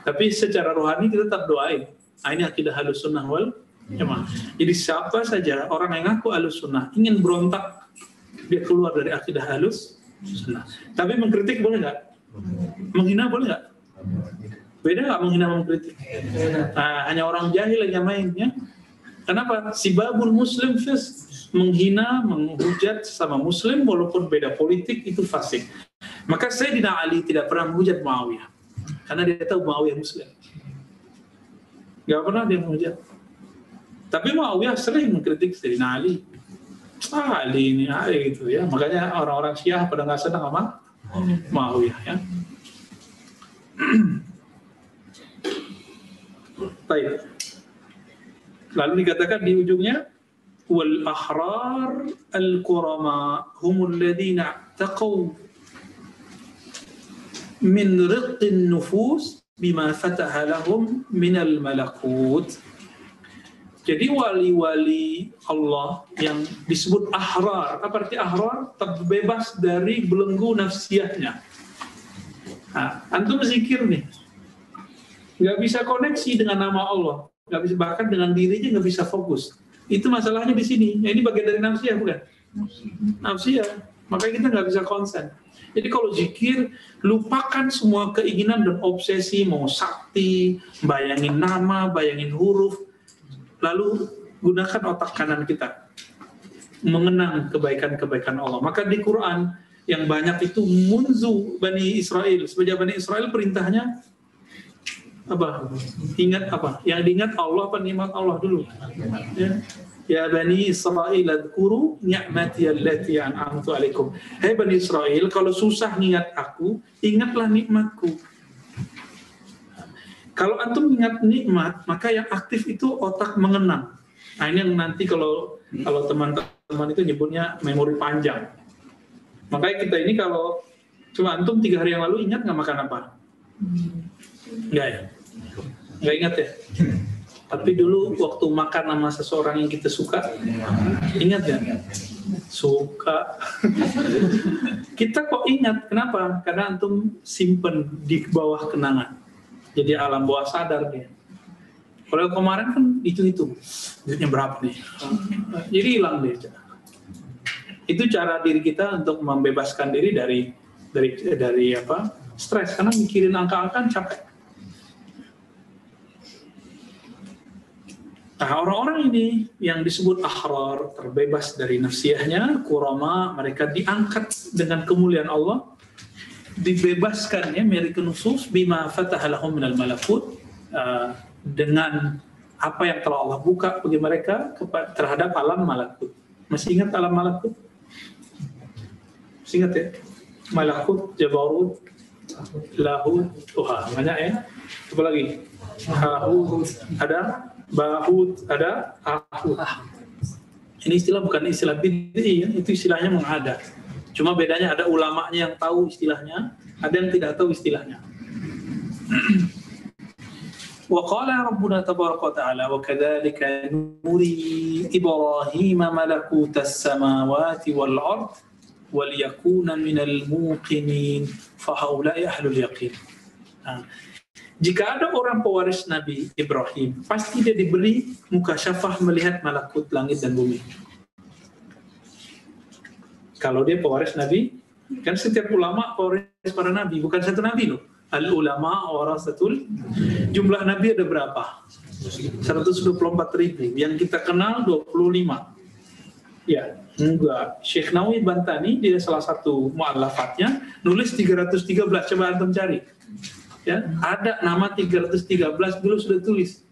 Tapi secara rohani kita tetap doain. Nah, ini akidah halus sunnah wal jamaah. Jadi siapa saja orang yang ngaku halus sunnah ingin berontak, dia keluar dari akidah halus sunnah. Tapi mengkritik boleh nggak? Menghina boleh nggak? Beda nggak menghina mengkritik? Nah, hanya orang jahil yang mainnya. Kenapa? Si babul muslim fis menghina, menghujat sama muslim walaupun beda politik itu fasik. Maka Sayyidina Ali tidak pernah menghujat Muawiyah. Karena dia tahu Muawiyah muslim. Gak pernah dia menghujat. Tapi Muawiyah sering mengkritik Sayyidina Ali. Ah, Ali ini Ali gitu ya. Makanya orang-orang Syiah pada nggak senang sama Muawiyah ya. Baik. Lalu dikatakan di ujungnya wal ahrar al qurama humul ladzina taqaw min riqqin nufus bima fataha lahum min al malakut jadi wali-wali Allah yang disebut ahrar, apa arti ahrar? Terbebas dari belenggu nafsiyahnya. Nah, antum zikir nih, nggak bisa koneksi dengan nama Allah, nggak bisa bahkan dengan dirinya nggak bisa fokus. Itu masalahnya di sini. Nah, ini bagian dari nafsiyah bukan? Nafsiyah. Makanya kita nggak bisa konsen. Jadi kalau zikir, lupakan semua keinginan dan obsesi, mau sakti, bayangin nama, bayangin huruf, lalu gunakan otak kanan kita mengenang kebaikan-kebaikan Allah. Maka di Quran yang banyak itu munzu Bani Israel. Sebagai Bani Israel perintahnya apa? Ingat apa? Yang diingat Allah apa nikmat Allah dulu? Ya. Ya Bani Israel adkuru ni'mati allati an'amtu alaikum. Hai Bani Israel, kalau susah ingat aku, ingatlah nikmatku. Kalau antum ingat nikmat, maka yang aktif itu otak mengenang. Nah ini yang nanti kalau kalau teman-teman itu nyebutnya memori panjang. Makanya kita ini kalau cuma antum tiga hari yang lalu ingat nggak makan apa? Enggak ya? Nggak ingat ya? Tapi dulu waktu makan sama seseorang yang kita suka, ingat ya? Suka. kita kok ingat, kenapa? Karena antum simpen di bawah kenangan jadi alam bawah sadar dia. Kalau kemarin kan itu itu duitnya berapa nih, jadi hilang deh. Itu cara diri kita untuk membebaskan diri dari dari dari apa stres karena mikirin angka-angka capek. Nah orang-orang ini yang disebut ahrar terbebas dari nafsiyahnya, kurama mereka diangkat dengan kemuliaan Allah dibebaskannya mereka nusus bima fatahalahum minal malakut uh, dengan apa yang telah Allah buka bagi mereka terhadap alam malakut. Masih ingat alam malakut? Masih ingat ya? Malakut, Jabarut, Lahut, Tuhan. Banyak ya? Apa lagi? Hahut, ada, Bahut, ada, Ahut. Ini istilah bukan istilah bid'i ya, itu istilahnya mengada. Cuma bedanya ada ulamanya yang tahu istilahnya, ada yang tidak tahu istilahnya. وقال ربنا تبارك وتعالى وكذلك نري إبراهيم ملكوت السماوات والأرض وليكون من الموقنين فهؤلاء أهل اليقين Jika ada orang pewaris Nabi Ibrahim, pasti dia diberi muka syafah melihat malakut langit dan bumi kalau dia pewaris Nabi, kan setiap ulama pewaris para Nabi, bukan satu Nabi loh. Al ulama warasatul jumlah Nabi ada berapa? 124 ribu. Yang kita kenal 25. Ya, enggak. Syekh Nawawi Bantani dia salah satu mu'alafatnya nulis 313. Coba antum cari. Ya, ada nama 313 dulu sudah tulis.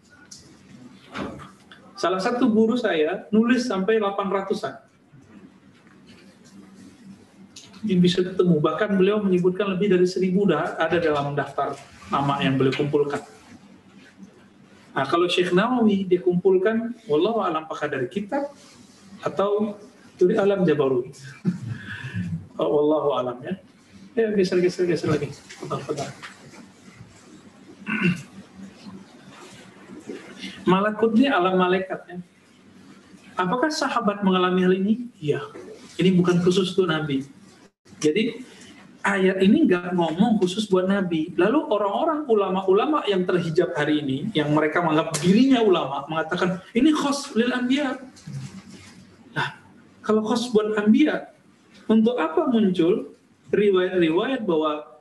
Salah satu guru saya nulis sampai 800-an bisa ketemu. Bahkan beliau menyebutkan lebih dari seribu dah ada dalam daftar nama yang beliau kumpulkan. Nah, kalau Syekh Nawawi dia kumpulkan, wallahu alam apakah dari kitab atau dari alam Jabarut. oh, wallahu alam ya. Ya, geser, geser, geser lagi. Petar, petar. Malakut ini alam malaikat ya. Apakah sahabat mengalami hal ini? Iya. Ini bukan khusus untuk Nabi jadi ayat ini nggak ngomong khusus buat Nabi. Lalu orang-orang ulama-ulama yang terhijab hari ini, yang mereka menganggap dirinya ulama, mengatakan ini khos lil anbiya. Nah, kalau khos buat anbiya, untuk apa muncul riwayat-riwayat bahwa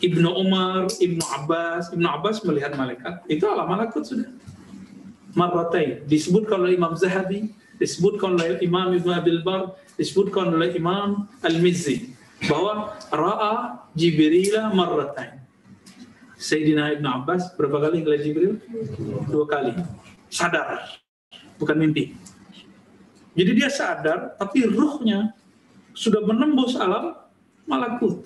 Ibnu Umar, Ibnu Abbas, Ibnu Abbas melihat malaikat, itu alam malakut sudah. Marratain, disebutkan oleh Imam Zahabi, disebutkan oleh Imam Ibnu Abil Bar, disebutkan oleh Imam Al-Mizzi bahwa ra'a Jibril marratain. Sayyidina Ibn Abbas berapa kali ngeliat Jibril? Dua kali. Sadar, bukan mimpi. Jadi dia sadar, tapi ruhnya sudah menembus alam malakut.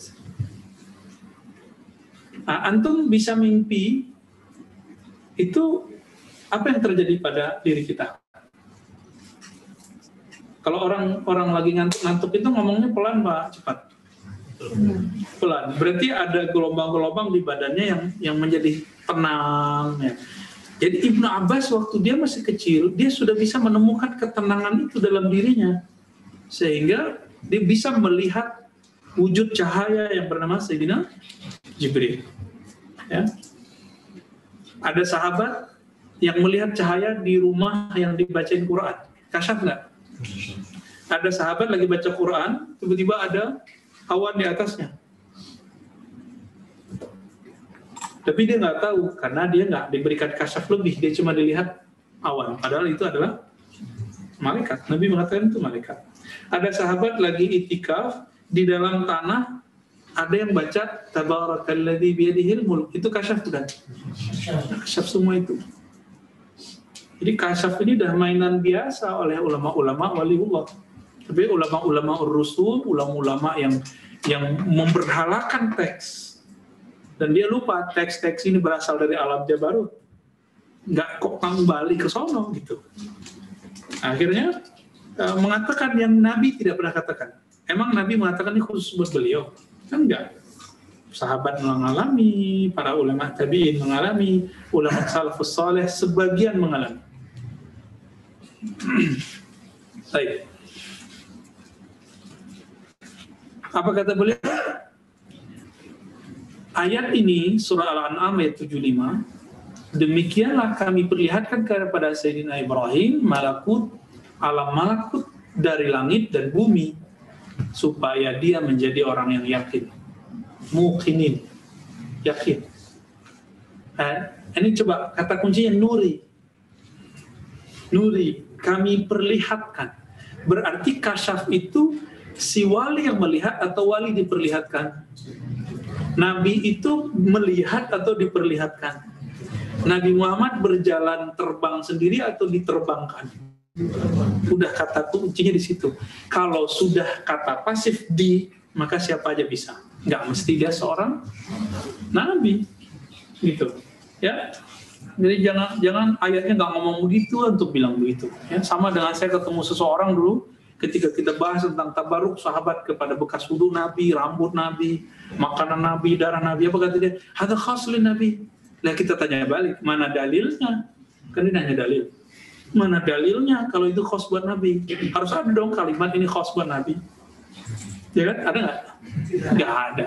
Ah, antum bisa mimpi itu apa yang terjadi pada diri kita? Kalau orang orang lagi ngantuk-ngantuk itu ngomongnya pelan pak, cepat. Pelan. Berarti ada gelombang-gelombang di badannya yang yang menjadi tenang. Ya. Jadi Ibnu Abbas waktu dia masih kecil, dia sudah bisa menemukan ketenangan itu dalam dirinya. Sehingga dia bisa melihat wujud cahaya yang bernama Sayyidina Jibril. Ya. Ada sahabat yang melihat cahaya di rumah yang dibacain Quran. Kasyaf nggak? Ada sahabat lagi baca Quran, tiba-tiba ada awan di atasnya. Tapi dia nggak tahu karena dia nggak diberikan kasyaf lebih, dia cuma dilihat awan. Padahal itu adalah malaikat. Nabi mengatakan itu malaikat. Ada sahabat lagi itikaf di dalam tanah, ada yang baca tabarakalladzi biyadihil mulk. Itu kasyaf bukan? Kasyaf semua itu. Jadi kasyaf ini dah mainan biasa oleh ulama-ulama waliullah. Tapi ulama-ulama rusul, ulama-ulama yang yang memberhalakan teks dan dia lupa teks-teks ini berasal dari alam Jabarut. Nggak kok kembali ke sono gitu. Akhirnya uh, mengatakan yang Nabi tidak pernah katakan. Emang Nabi mengatakan ini khusus buat beliau? Kan enggak. Sahabat mengalami, para ulama tabi'in mengalami, ulama salafus saleh sebagian mengalami. Baik. Apa kata beliau? Ayat ini surah Al-An'am ayat 75 demikianlah kami perlihatkan kepada Sayyidina Ibrahim malakut alam malakut dari langit dan bumi supaya dia menjadi orang yang yakin. Mukinin yakin. Eh, ini coba kata kuncinya nuri. Nuri. Kami perlihatkan. Berarti kasyaf itu si wali yang melihat atau wali diperlihatkan Nabi itu melihat atau diperlihatkan. Nabi Muhammad berjalan terbang sendiri atau diterbangkan. Udah kata kuncinya di situ. Kalau sudah kata pasif di, maka siapa aja bisa. Nggak mesti dia seorang nabi. Gitu. Ya. Jadi jangan jangan ayatnya nggak ngomong begitu untuk bilang begitu. Ya, sama dengan saya ketemu seseorang dulu, ketika kita bahas tentang tabaruk sahabat kepada bekas wudhu Nabi, rambut Nabi, makanan Nabi, darah Nabi, apa kata dia? Ada khaslin Nabi. Lah kita tanya balik, mana dalilnya? Kan dia nanya dalil. Mana dalilnya kalau itu khos buat Nabi? Harus ada dong kalimat ini khos buat Nabi. Ya kan? Ada nggak? Nggak ada.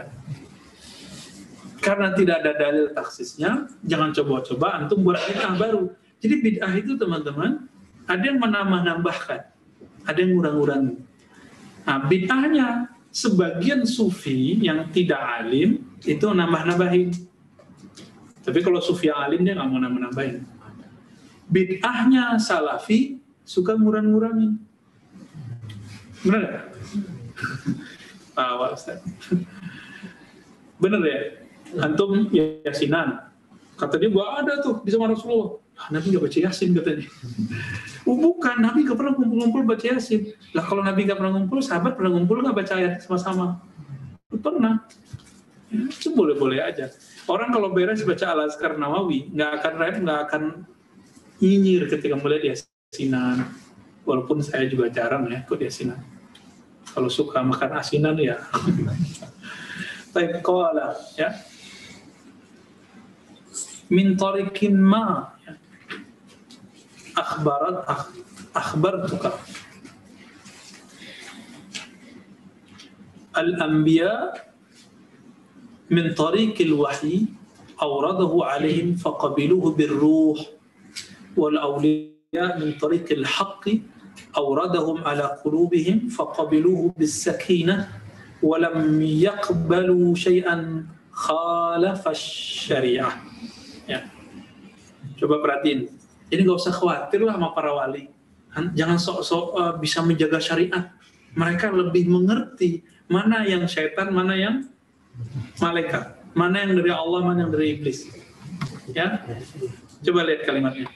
Karena tidak ada dalil taksisnya, jangan coba-coba antum buat bid'ah baru. Jadi bid'ah itu teman-teman, ada yang menambah-nambahkan ada yang ngurang-ngurangi. Nah, bid'ahnya sebagian sufi yang tidak alim itu nambah-nambahin. Tapi kalau sufi alim dia nggak mau nambah-nambahin. Bid'ahnya salafi suka ngurang-ngurangin. Benar nggak? Tawa Ustaz. Bener ya? Antum yasinan. Kata dia, gua ada tuh di zaman Rasulullah. Nabi nggak baca yasin katanya. Oh, bukan, Nabi gak pernah ngumpul-ngumpul baca Yasin. Lah kalau Nabi gak pernah ngumpul, sahabat pernah ngumpul gak baca ayat sama-sama? Pernah. Ya, itu boleh-boleh aja. Orang kalau beres baca Al-Azkar Nawawi, nggak akan rem, nggak akan nyinyir ketika melihat Yasinan. Walaupun saya juga jarang ya ikut Yasinan. Kalau suka makan asinan ya. Tapi koala ya. Min tarikin ma أخبرت أخبرتك. الأنبياء من طريق الوحي أورده عليهم فقبلوه بالروح والأولياء من طريق الحق أوردهم على قلوبهم فقبلوه بالسكينة ولم يقبلوا شيئا خالف الشريعة. Coba perhatiin jadi nggak usah khawatir lah sama para wali. Jangan sok-sok uh, bisa menjaga syariat. Mereka lebih mengerti mana yang syaitan, mana yang malaikat, mana yang dari Allah, mana yang dari iblis. Ya, coba lihat kalimatnya.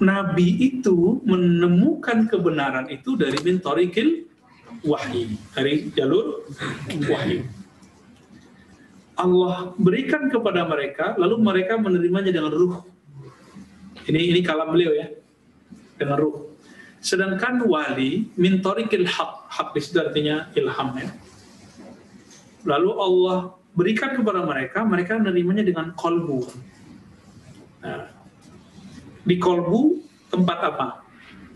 Nabi itu menemukan kebenaran itu dari bintorikil wahyi, dari jalur wahyu. Allah berikan kepada mereka, lalu mereka menerimanya dengan ruh. Ini ini kalam beliau ya, dengan ruh. Sedangkan wali mintorikil hak, hak di situ artinya ilham ya. Lalu Allah berikan kepada mereka, mereka menerimanya dengan kolbu. Nah, di kolbu tempat apa?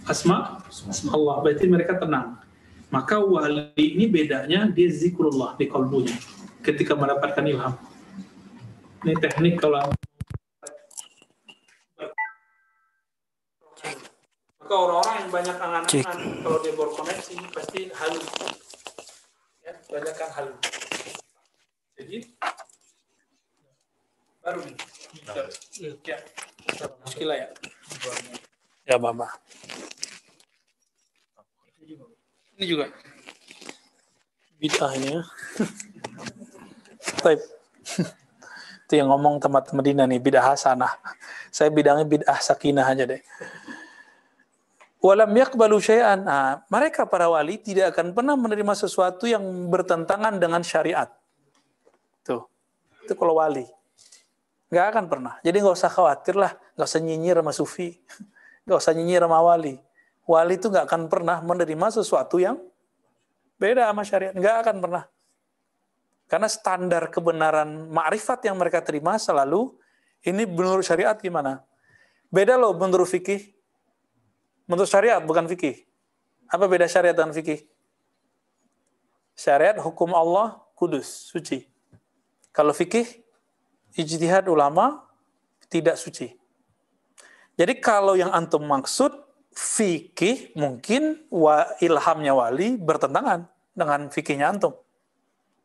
Asma Allah. Berarti mereka tenang. Maka wali ini bedanya dia zikrullah di kolbunya ketika mendapatkan ilham. Ini teknik kalau maka orang-orang yang banyak angan-angan kalau dia berkoneksi pasti halu. Ya banyakkan halu. Jadi baru nih. Ya muskilah ya. Ya mama. Ini juga. Bid'ah Taib. Itu yang ngomong tempat Medina nih, bid'ah hasanah. Saya bidangnya bid'ah sakinah aja deh. Walam yakbalu syai'an. Nah, mereka para wali tidak akan pernah menerima sesuatu yang bertentangan dengan syariat. Tuh. Itu kalau wali. Nggak akan pernah. Jadi nggak usah khawatir lah. Nggak usah nyinyir sama sufi. Nggak usah nyinyir sama wali. Wali itu nggak akan pernah menerima sesuatu yang beda sama syariat. Nggak akan pernah. Karena standar kebenaran ma'rifat yang mereka terima selalu ini menurut syariat gimana? Beda loh menurut fikih. Menurut syariat bukan fikih. Apa beda syariat dan fikih? Syariat hukum Allah kudus, suci. Kalau fikih ijtihad ulama tidak suci. Jadi kalau yang antum maksud fikih mungkin wa ilhamnya wali bertentangan dengan fikihnya antum.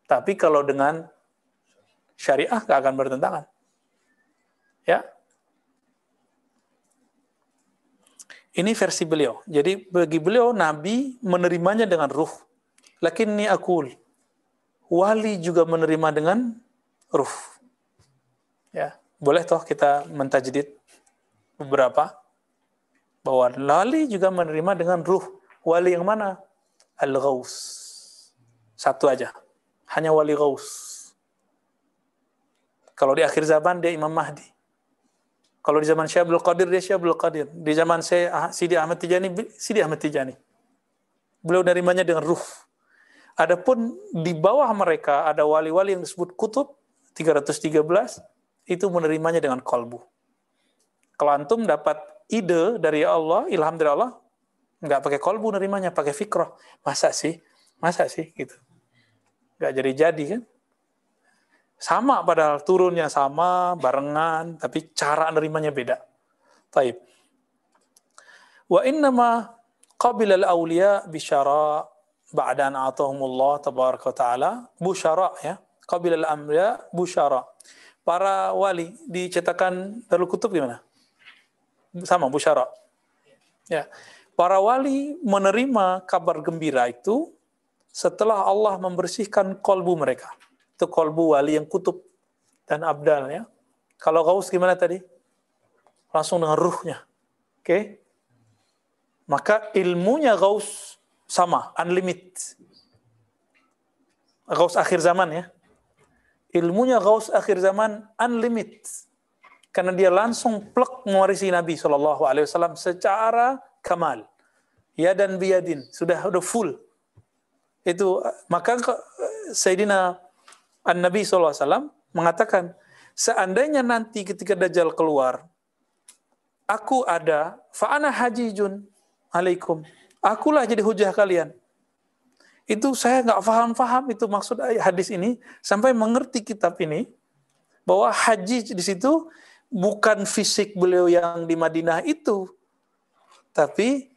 Tapi kalau dengan syariah gak akan bertentangan. Ya. Ini versi beliau. Jadi bagi beliau Nabi menerimanya dengan ruh. Lakinni akul. Wali juga menerima dengan ruh. Ya, boleh toh kita mentajdid beberapa bahwa wali juga menerima dengan ruh. Wali yang mana? Al-Ghaus. Satu aja hanya wali gaus. Kalau di akhir zaman dia Imam Mahdi. Kalau di zaman Syekh Abdul Qadir dia Syekh Abdul Qadir. Di zaman saya Sidi Ahmad Tijani Sidi Ahmad Tijani. Beliau nerimanya dengan ruh. Adapun di bawah mereka ada wali-wali yang disebut kutub 313 itu menerimanya dengan kolbu. Kalau antum dapat ide dari Allah, ilham dari Allah, nggak pakai kolbu nerimanya, pakai fikroh. Masa sih? Masa sih? Gitu nggak jadi-jadi kan. Sama padahal turunnya sama, barengan, tapi cara nerimanya beda. Taib. Wa innama qabila al-awliya bisyara ba'da an atahumullah tabaraka ta'ala busyara ya. Qabila al-amriya busyara. Para wali dicetakan Darul Kutub gimana? Sama busyara. Ya. Para wali menerima kabar gembira itu setelah Allah membersihkan kolbu mereka. Itu kolbu wali yang kutub dan abdal ya. Kalau gaus gimana tadi? Langsung dengan ruhnya. Oke. Okay? Maka ilmunya gaus sama, unlimited. Gaus akhir zaman ya. Ilmunya gaus akhir zaman unlimited. Karena dia langsung plek mewarisi Nabi SAW secara kamal. Ya dan biadin. Sudah udah full itu maka Sayyidina An-Nabi SAW mengatakan seandainya nanti ketika Dajjal keluar aku ada fa'ana hajijun alaikum. Akulah jadi hujah kalian. Itu saya nggak paham-paham itu maksud hadis ini sampai mengerti kitab ini bahwa haji di situ bukan fisik beliau yang di Madinah itu tapi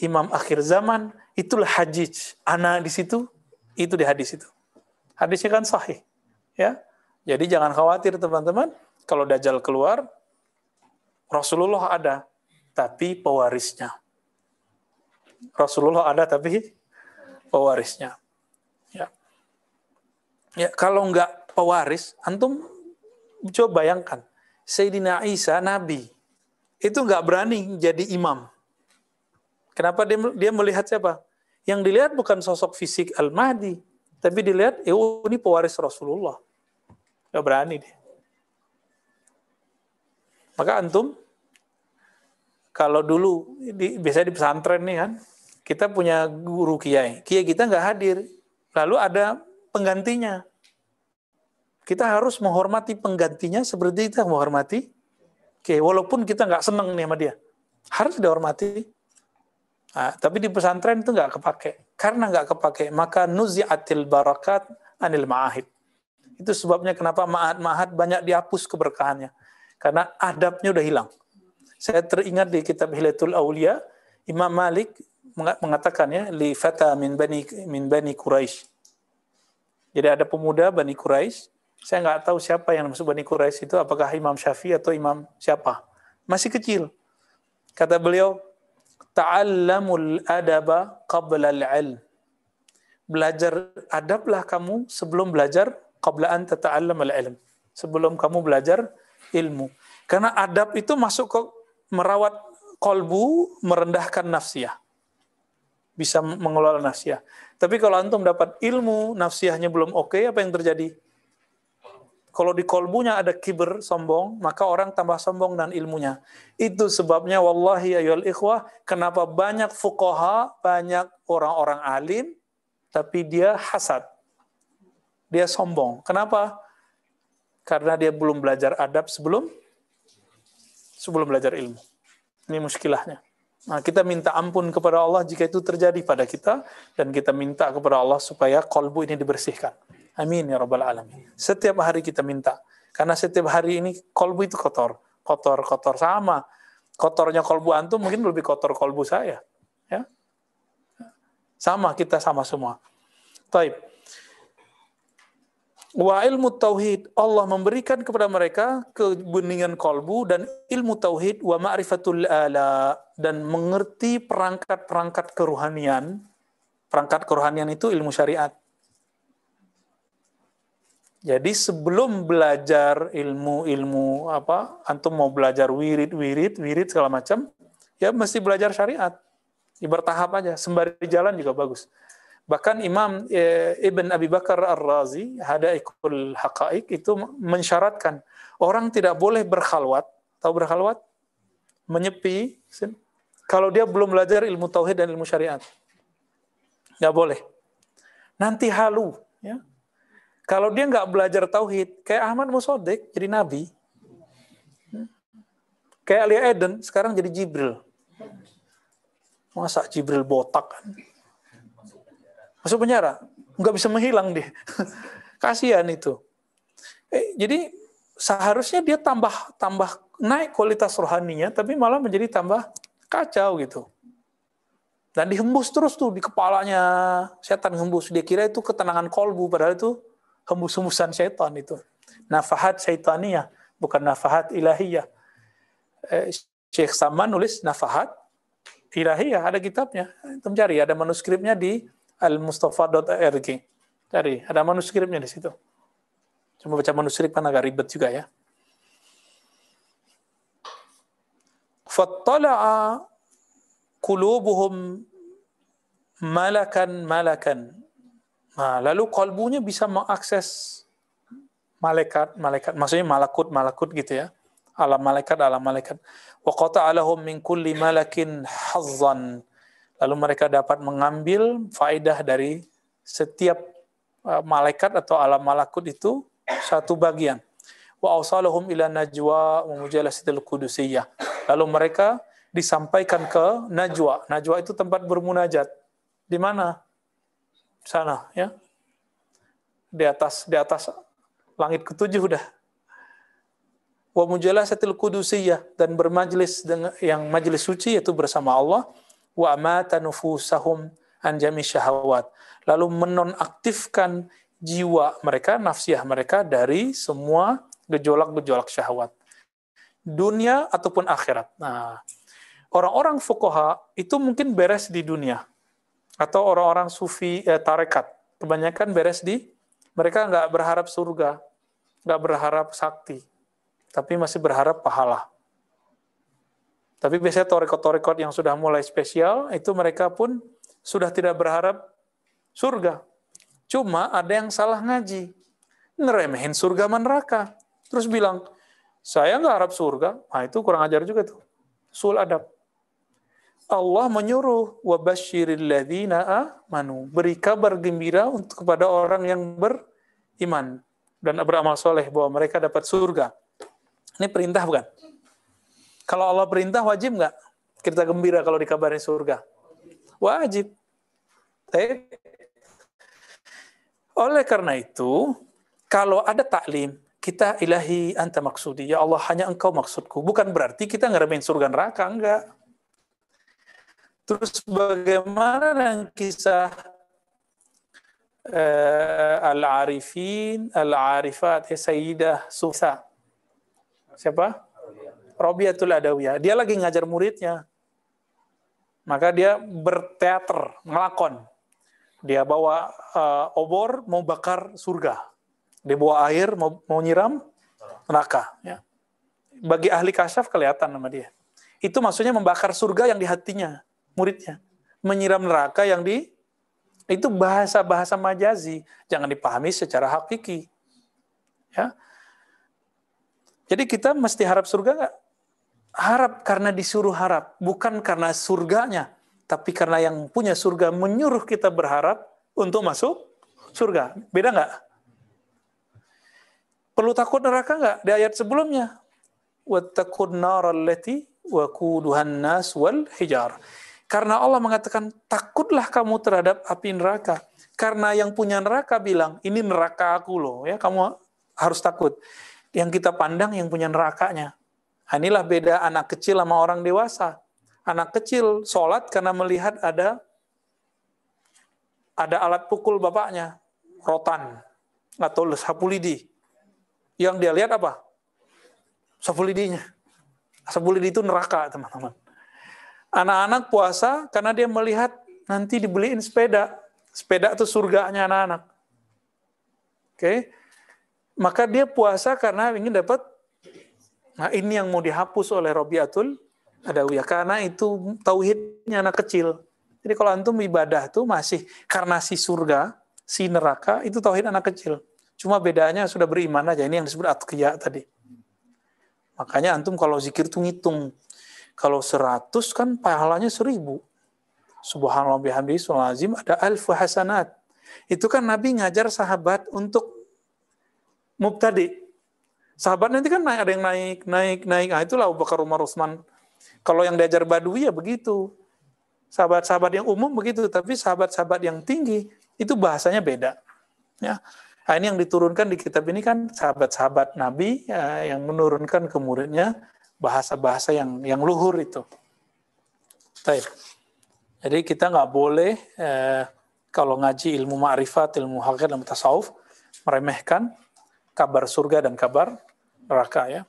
imam akhir zaman Itulah hajij. Ana di situ, itu di hadis itu. Hadisnya kan sahih. Ya. Jadi jangan khawatir teman-teman. Kalau Dajjal keluar, Rasulullah ada, tapi pewarisnya. Rasulullah ada, tapi pewarisnya. Ya. Ya, kalau nggak pewaris, antum coba bayangkan. Sayyidina Isa, Nabi, itu nggak berani jadi imam. Kenapa dia, dia melihat siapa? Yang dilihat bukan sosok fisik Al-Mahdi, tapi dilihat, eh, oh, ini pewaris Rasulullah. Gak berani dia. Maka antum kalau dulu di, biasa di pesantren nih kan, kita punya guru kiai. Kiai kita nggak hadir. Lalu ada penggantinya. Kita harus menghormati penggantinya seperti kita menghormati kiai. Walaupun kita nggak seneng nih sama dia. Harus dihormati. Nah, tapi di pesantren itu nggak kepake. Karena nggak kepake, maka nuzi'atil barakat anil ma'ahid. Itu sebabnya kenapa ma'ahad-ma'ahad banyak dihapus keberkahannya. Karena adabnya udah hilang. Saya teringat di kitab Hilatul Aulia, Imam Malik mengatakan ya, li fata min bani min bani Quraisy. Jadi ada pemuda Bani Quraisy, saya nggak tahu siapa yang masuk Bani Quraisy itu, apakah Imam Syafi'i atau Imam siapa. Masih kecil. Kata beliau, ta'allamul adaba qabla al-ilm. Belajar adablah kamu sebelum belajar qabla an tata'allam al-ilm. Sebelum kamu belajar ilmu. Karena adab itu masuk ke merawat kolbu, merendahkan nafsiyah. Bisa mengelola nafsiyah. Tapi kalau antum dapat ilmu, nafsiyahnya belum oke, okay, apa yang terjadi? Kalau di kolbunya ada kiber, sombong, maka orang tambah sombong dan ilmunya. Itu sebabnya, wallahi ayol ikhwah, kenapa banyak fukoha, banyak orang-orang alim, tapi dia hasad. Dia sombong. Kenapa? Karena dia belum belajar adab sebelum sebelum belajar ilmu. Ini muskilahnya. Nah, kita minta ampun kepada Allah jika itu terjadi pada kita dan kita minta kepada Allah supaya kolbu ini dibersihkan. Amin ya rabbal alamin. Setiap hari kita minta karena setiap hari ini kolbu itu kotor, kotor, kotor sama. Kotornya kolbu antum mungkin lebih kotor kolbu saya, ya. Sama kita sama semua. Taib. Wa ilmu tauhid Allah memberikan kepada mereka kebeningan kolbu dan ilmu tauhid wa ma'rifatul ala dan mengerti perangkat-perangkat keruhanian. Perangkat keruhanian itu ilmu syariat. Jadi sebelum belajar ilmu-ilmu apa, antum mau belajar wirid, wirid, wirid segala macam, ya mesti belajar syariat. Ya, bertahap aja, sembari jalan juga bagus. Bahkan Imam e, Ibn Abi Bakar Ar-Razi, Hadaikul Haqaik, itu mensyaratkan orang tidak boleh berkhalwat. Tahu berkhalwat? Menyepi. Kalau dia belum belajar ilmu tauhid dan ilmu syariat. Nggak boleh. Nanti halu. Ya. Kalau dia nggak belajar tauhid, kayak Ahmad Musodik jadi nabi. Kayak Alia Eden, sekarang jadi Jibril. Masa Jibril botak kan? masuk penjara nggak bisa menghilang dia kasihan itu eh, jadi seharusnya dia tambah tambah naik kualitas rohaninya tapi malah menjadi tambah kacau gitu dan dihembus terus tuh di kepalanya setan hembus dia kira itu ketenangan kolbu padahal itu hembus-hembusan setan itu nafahat syaitania bukan nafahat ilahiyah eh, Syekh Saman nulis nafahat ilahiyah ada kitabnya itu mencari ada manuskripnya di almustafa.org. Cari, ada manuskripnya di situ. Cuma baca manuskrip kan agak ribet juga ya. Fattala'a kulubuhum malakan malakan. Nah, lalu kalbunya bisa mengakses malaikat, malaikat, maksudnya malakut, malakut gitu ya. Alam malaikat, alam malaikat. Wa qata'alahum min kulli malakin hazzan lalu mereka dapat mengambil faedah dari setiap uh, malaikat atau alam malakut itu satu bagian. Wa awsalahum ila najwa wa mujalasitil qudusiyah. Lalu mereka disampaikan ke najwa. Najwa itu tempat bermunajat. Di mana? Sana, ya. Di atas di atas langit ketujuh udah. Wa mujalasatil qudusiyah dan bermajlis dengan yang majlis suci yaitu bersama Allah wa amata nufusahum an jami syahwat. Lalu menonaktifkan jiwa mereka, nafsiyah mereka dari semua gejolak-gejolak syahwat. Dunia ataupun akhirat. Nah, orang-orang fukoha itu mungkin beres di dunia. Atau orang-orang sufi eh, tarekat. Kebanyakan beres di, mereka nggak berharap surga, nggak berharap sakti, tapi masih berharap pahala. Tapi biasanya torekot-torekot yang sudah mulai spesial, itu mereka pun sudah tidak berharap surga. Cuma ada yang salah ngaji. ngeremehin surga sama neraka. Terus bilang, saya nggak harap surga. Nah itu kurang ajar juga tuh. Sul adab. Allah menyuruh wabashiril ladzina amanu. Beri kabar gembira untuk kepada orang yang beriman dan beramal soleh bahwa mereka dapat surga. Ini perintah bukan? Kalau Allah perintah wajib nggak kita gembira kalau dikabarin surga? Wajib. Baik. Oleh karena itu, kalau ada taklim, kita ilahi anta maksudi. Ya Allah, hanya engkau maksudku. Bukan berarti kita ngeremehin surga neraka, enggak. Terus bagaimana dengan kisah uh, Al-Arifin, Al-Arifat, ya Sayyidah Susa. Siapa? Robiatul Adawiyah. Dia lagi ngajar muridnya. Maka dia berteater, ngelakon. Dia bawa uh, obor, mau bakar surga. Dia bawa air, mau, mau nyiram neraka. Ya. Bagi ahli kasyaf kelihatan nama dia. Itu maksudnya membakar surga yang di hatinya, muridnya. Menyiram neraka yang di itu bahasa-bahasa majazi, jangan dipahami secara hakiki. Ya. Jadi kita mesti harap surga nggak? Harap karena disuruh harap, bukan karena surganya, tapi karena yang punya surga menyuruh kita berharap untuk masuk surga. Beda nggak? Perlu takut neraka nggak? Di ayat sebelumnya, وَاتَّقُوا النَّارَ الَّتِي وَقُودُهَا النَّاسُ وَالْحِجَارَ karena Allah mengatakan, takutlah kamu terhadap api neraka. Karena yang punya neraka bilang, ini neraka aku loh. ya Kamu harus takut. Yang kita pandang yang punya nerakanya. Nah, inilah beda anak kecil sama orang dewasa. Anak kecil sholat karena melihat ada ada alat pukul bapaknya, rotan atau sapu lidi. Yang dia lihat apa? Sapu lidinya. Sapu lidi itu neraka, teman-teman. Anak-anak puasa karena dia melihat nanti dibeliin sepeda. Sepeda itu surganya anak-anak. Oke. Okay? Maka dia puasa karena ingin dapat Nah, ini yang mau dihapus oleh Robiatul Adawiyah karena itu tauhidnya anak kecil. Jadi kalau antum ibadah tuh masih karena si surga, si neraka itu tauhid anak kecil. Cuma bedanya sudah beriman aja. Ini yang disebut atqiyah tadi. Makanya antum kalau zikir tuh ngitung kalau 100 kan pahalanya 1000. Subhanallah bihamdi azim ada alfu hasanat. Itu kan Nabi ngajar sahabat untuk mubtadi. Sahabat nanti kan naik, ada yang naik, naik, naik. Nah, itulah Abu Bakar Umar Utsman. Kalau yang diajar Badui ya begitu. Sahabat-sahabat yang umum begitu, tapi sahabat-sahabat yang tinggi itu bahasanya beda. Ya. Nah, ini yang diturunkan di kitab ini kan sahabat-sahabat Nabi ya, yang menurunkan ke muridnya bahasa-bahasa yang yang luhur itu. Taib. Jadi kita nggak boleh eh, kalau ngaji ilmu ma'rifat, ilmu hakikat, ilmu tasawuf meremehkan kabar surga dan kabar neraka ya.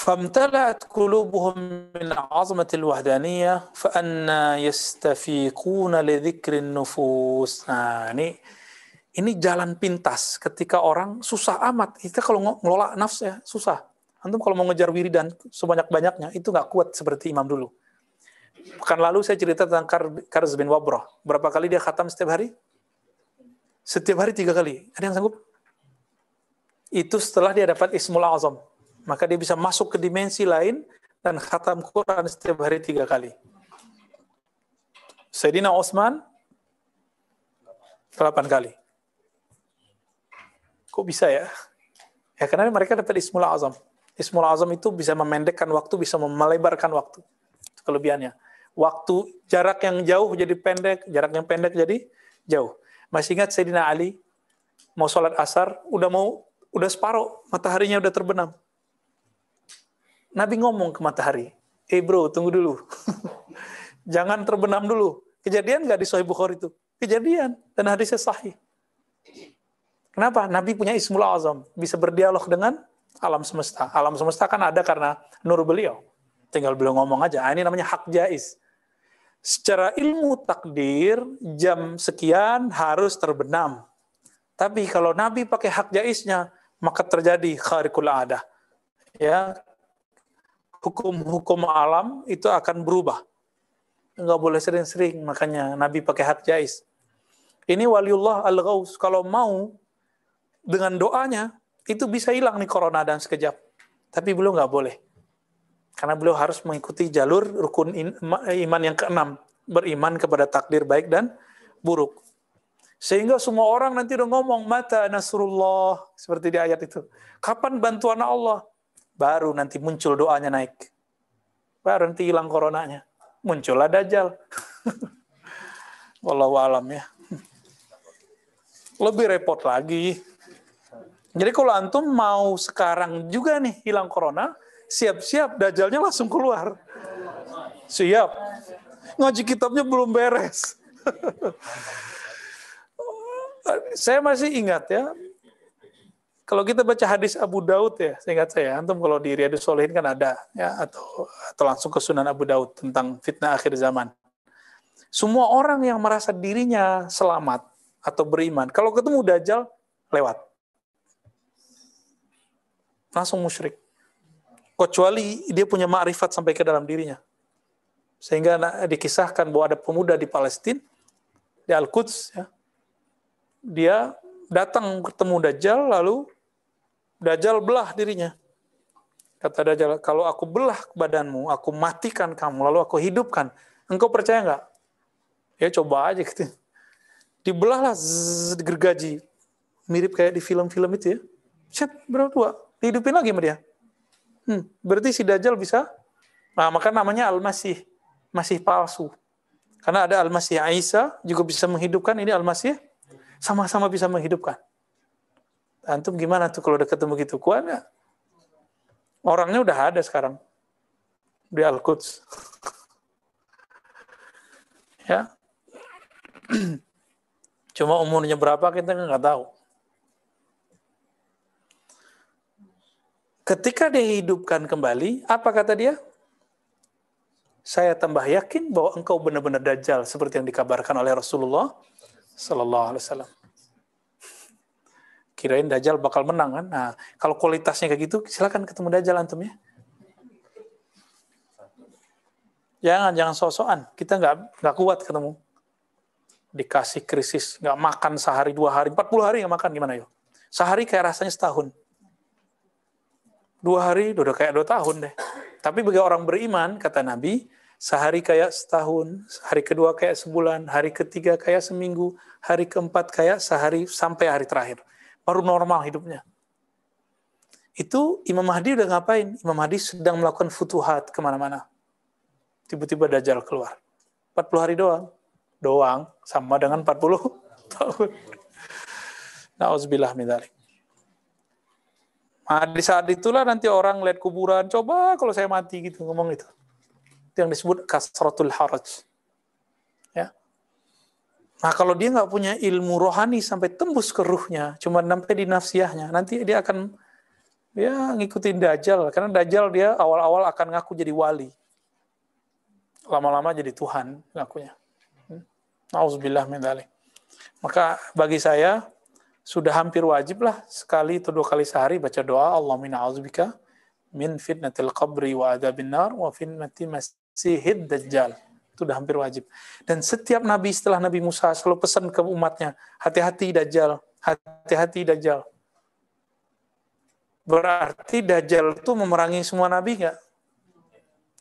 فامتلأت قلوبهم من عظمة الوحدانية فأنا يستفيقون لذكر النفوس. Nah, ini ini jalan pintas ketika orang susah amat. Kita kalau ngelola nafsu ya susah. Antum kalau mau ngejar wiridan sebanyak-banyaknya itu nggak kuat seperti imam dulu. Pekan lalu saya cerita tentang Karz bin Wabroh. Berapa kali dia khatam setiap hari? Setiap hari tiga kali. Ada yang sanggup? Itu setelah dia dapat Ismul Azam. Maka dia bisa masuk ke dimensi lain dan khatam Quran setiap hari tiga kali. Sayyidina Osman, delapan kali. Kok bisa ya? Ya karena mereka dapat ismul azam. Ismul azam itu bisa memendekkan waktu, bisa melebarkan waktu. Itu kelebihannya. Waktu jarak yang jauh jadi pendek, jarak yang pendek jadi jauh. Masih ingat Sayyidina Ali mau sholat asar, udah mau udah separuh, mataharinya udah terbenam. Nabi ngomong ke matahari, eh bro, tunggu dulu. Jangan terbenam dulu. Kejadian nggak di Sahih Bukhari itu? Kejadian. Dan hadisnya sahih. Kenapa? Nabi punya ismul azam, bisa berdialog dengan alam semesta. Alam semesta kan ada karena nur beliau. Tinggal beliau ngomong aja. Ah, ini namanya hak jais. Secara ilmu takdir, jam sekian harus terbenam. Tapi kalau Nabi pakai hak jaisnya, maka terjadi kharikul adah. Ya, hukum-hukum alam itu akan berubah. nggak boleh sering-sering, makanya Nabi pakai hak jais. Ini waliullah al-ghaus, kalau mau dengan doanya, itu bisa hilang nih corona dan sekejap. Tapi beliau nggak boleh. Karena beliau harus mengikuti jalur rukun iman yang keenam. Beriman kepada takdir baik dan buruk. Sehingga semua orang nanti udah ngomong, mata nasrullah. Seperti di ayat itu. Kapan bantuan Allah? Baru nanti muncul doanya naik. Baru nanti hilang coronanya. Muncullah Dajjal. Wallahu alam ya. Lebih repot lagi. Jadi kalau antum mau sekarang juga nih hilang corona, siap-siap Dajjalnya langsung keluar. Siap. Ngaji kitabnya belum beres. saya masih ingat ya, kalau kita baca hadis Abu Daud ya, ingat saya, antum kalau di Riyadus Solihin kan ada ya atau atau langsung ke Sunan Abu Daud tentang fitnah akhir zaman. Semua orang yang merasa dirinya selamat atau beriman, kalau ketemu Dajjal lewat. Langsung musyrik. Kecuali dia punya ma'rifat sampai ke dalam dirinya. Sehingga dikisahkan bahwa ada pemuda di Palestina, di Al-Quds, ya, dia datang ketemu Dajjal, lalu Dajjal belah dirinya. Kata Dajjal, kalau aku belah badanmu, aku matikan kamu, lalu aku hidupkan. Engkau percaya nggak? Ya coba aja gitu. Dibelahlah gergaji. Mirip kayak di film-film itu ya. Set, berapa tua? Dihidupin lagi sama dia. Hmm, berarti si Dajjal bisa, nah maka namanya Al-Masih. Masih palsu. Karena ada Al-Masih Isa juga bisa menghidupkan, ini Al-Masih sama-sama bisa menghidupkan. Antum gimana tuh kalau udah ketemu gitu? Kuat gak? Orangnya udah ada sekarang. Di Al-Quds. ya. Cuma umurnya berapa kita nggak tahu. Ketika dia hidupkan kembali, apa kata dia? Saya tambah yakin bahwa engkau benar-benar dajjal seperti yang dikabarkan oleh Rasulullah Sallallahu Alaihi Wasallam. Kirain Dajjal bakal menang kan? Nah, kalau kualitasnya kayak gitu, silakan ketemu Dajjal antum ya. Jangan, jangan sosokan. Kita nggak nggak kuat ketemu. Dikasih krisis, nggak makan sehari dua hari, empat puluh hari nggak makan gimana yuk? Sehari kayak rasanya setahun. Dua hari udah kayak dua tahun deh. Tapi bagi orang beriman, kata Nabi, Sehari kayak setahun, hari kedua kayak sebulan, hari ketiga kayak seminggu, hari keempat kayak sehari sampai hari terakhir. Baru normal hidupnya. Itu Imam Mahdi udah ngapain? Imam Mahdi sedang melakukan futuhat ke mana-mana. Tiba-tiba Dajjal keluar. 40 hari doang. Doang, sama dengan 40 tahun. Na'udzubillah min Nah, di saat itulah nanti orang lihat kuburan, coba kalau saya mati gitu, ngomong itu. Itu yang disebut kasratul haraj. Ya. Nah kalau dia nggak punya ilmu rohani sampai tembus ke ruhnya, cuma sampai di nafsiyahnya, nanti dia akan ya ngikutin dajjal. Karena dajjal dia awal-awal akan ngaku jadi wali. Lama-lama jadi Tuhan ngakunya. Hmm. Nauzubillah min. Maka bagi saya sudah hampir wajib lah sekali atau dua kali sehari baca doa Allah min min fitnatil qabri wa adabin nar wa fitnati sihid dajjal. Itu udah hampir wajib. Dan setiap nabi setelah Nabi Musa selalu pesan ke umatnya, hati-hati dajjal, hati-hati dajjal. Berarti dajjal itu memerangi semua nabi nggak?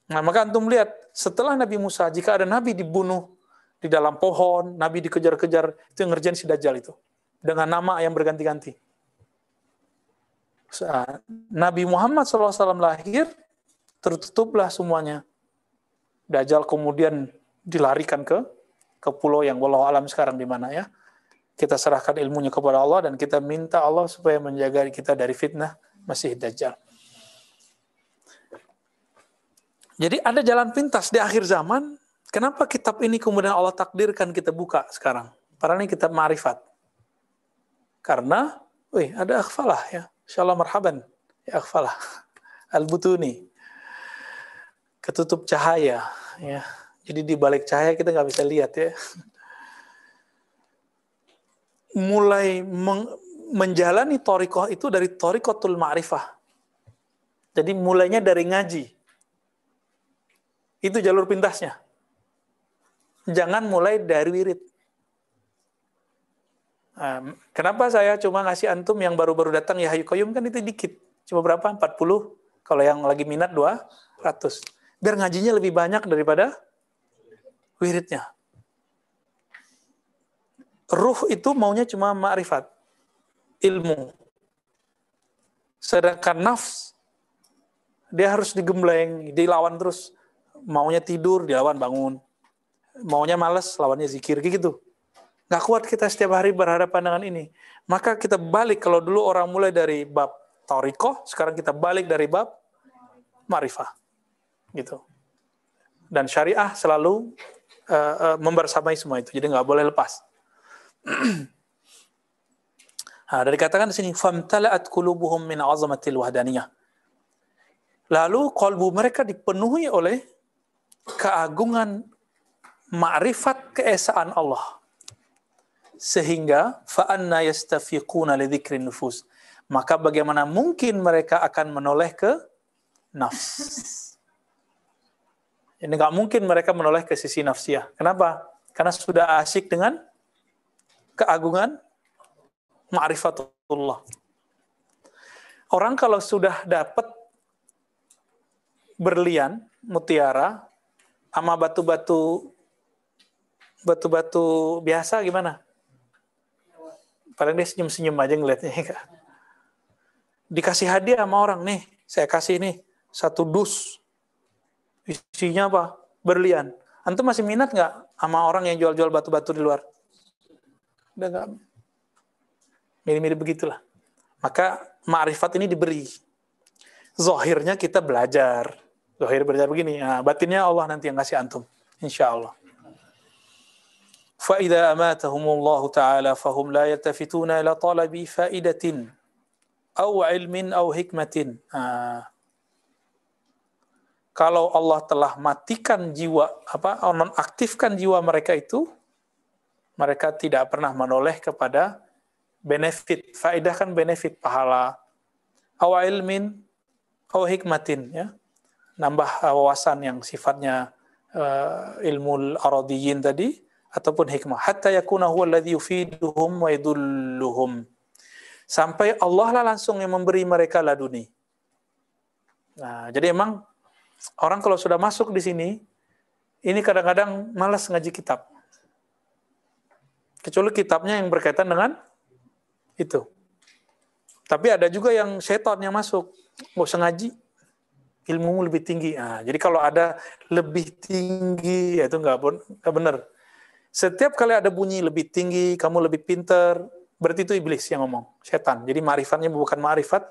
Nah, maka antum lihat, setelah Nabi Musa, jika ada nabi dibunuh di dalam pohon, nabi dikejar-kejar, itu yang ngerjain si dajjal itu. Dengan nama yang berganti-ganti. Nabi Muhammad SAW lahir, tertutuplah semuanya. Dajjal kemudian dilarikan ke ke pulau yang walau alam sekarang di mana ya. Kita serahkan ilmunya kepada Allah dan kita minta Allah supaya menjaga kita dari fitnah masih Dajjal. Jadi ada jalan pintas di akhir zaman. Kenapa kitab ini kemudian Allah takdirkan kita buka sekarang? Karena ini kitab ma'rifat. Karena, wih, ada akhfalah ya. Insyaallah marhaban. Ya akhfalah. Al-Butuni ketutup cahaya ya jadi di balik cahaya kita nggak bisa lihat ya mulai meng, menjalani torikoh itu dari torikotul ma'rifah jadi mulainya dari ngaji itu jalur pintasnya jangan mulai dari wirid. Nah, kenapa saya cuma ngasih antum yang baru-baru datang ya Hayu Koyum kan itu dikit. Cuma berapa? 40. Kalau yang lagi minat 200. Biar ngajinya lebih banyak daripada wiridnya. Ruh itu maunya cuma ma'rifat. Ilmu. Sedangkan nafs, dia harus digembleng, dilawan terus. Maunya tidur, dilawan bangun. Maunya males, lawannya zikir. Gitu. Gak kuat kita setiap hari berhadapan dengan ini. Maka kita balik, kalau dulu orang mulai dari bab Toriko, sekarang kita balik dari bab Marifah. Gitu. Dan syariah selalu uh, uh, membersamai semua itu. Jadi nggak boleh lepas. nah, dari katakan di sini, فَامْتَلَأَتْ قُلُوبُهُمْ مِنْ عَظَمَةِ الْوَحْدَانِيَةِ Lalu kolbu mereka dipenuhi oleh keagungan ma'rifat keesaan Allah sehingga fa'anna yastafiquna li nufus. Maka bagaimana mungkin mereka akan menoleh ke nafs? Ini nggak mungkin mereka menoleh ke sisi nafsiyah. Kenapa? Karena sudah asyik dengan keagungan ma'rifatullah. Orang kalau sudah dapat berlian, mutiara, sama batu-batu batu-batu biasa gimana? Paling dia senyum-senyum aja ngeliatnya. Ya, Dikasih hadiah sama orang, nih, saya kasih nih, satu dus. Isinya apa? Berlian. Antum masih minat nggak sama orang yang jual-jual batu-batu di luar? Udah nggak? Mirip-mirip begitulah. Maka ma'rifat ini diberi. Zohirnya kita belajar. Zohir belajar begini. Nah, batinnya Allah nanti yang kasih antum. Insya Allah. فإذا أماتهم الله تعالى فهم لا يلتفتون إلى طلب فائدة أو علم أو حكمة kalau Allah telah matikan jiwa apa nonaktifkan jiwa mereka itu mereka tidak pernah menoleh kepada benefit faedah kan benefit pahala aw ilmin aw hikmatin ya nambah wawasan yang sifatnya uh, ilmu aradiyin tadi ataupun hikmah hatta yakuna huwa alladhi yufiduhum wa yadulluhum sampai Allah lah langsung yang memberi mereka laduni. Nah, jadi emang orang kalau sudah masuk di sini ini kadang-kadang malas ngaji kitab. Kecuali kitabnya yang berkaitan dengan itu. Tapi ada juga yang setan yang masuk, nggak usah ngaji, ilmu lebih tinggi. Nah, jadi kalau ada lebih tinggi, ya itu nggak benar. Setiap kali ada bunyi lebih tinggi, kamu lebih pinter, berarti itu iblis yang ngomong, setan. Jadi marifatnya bukan marifat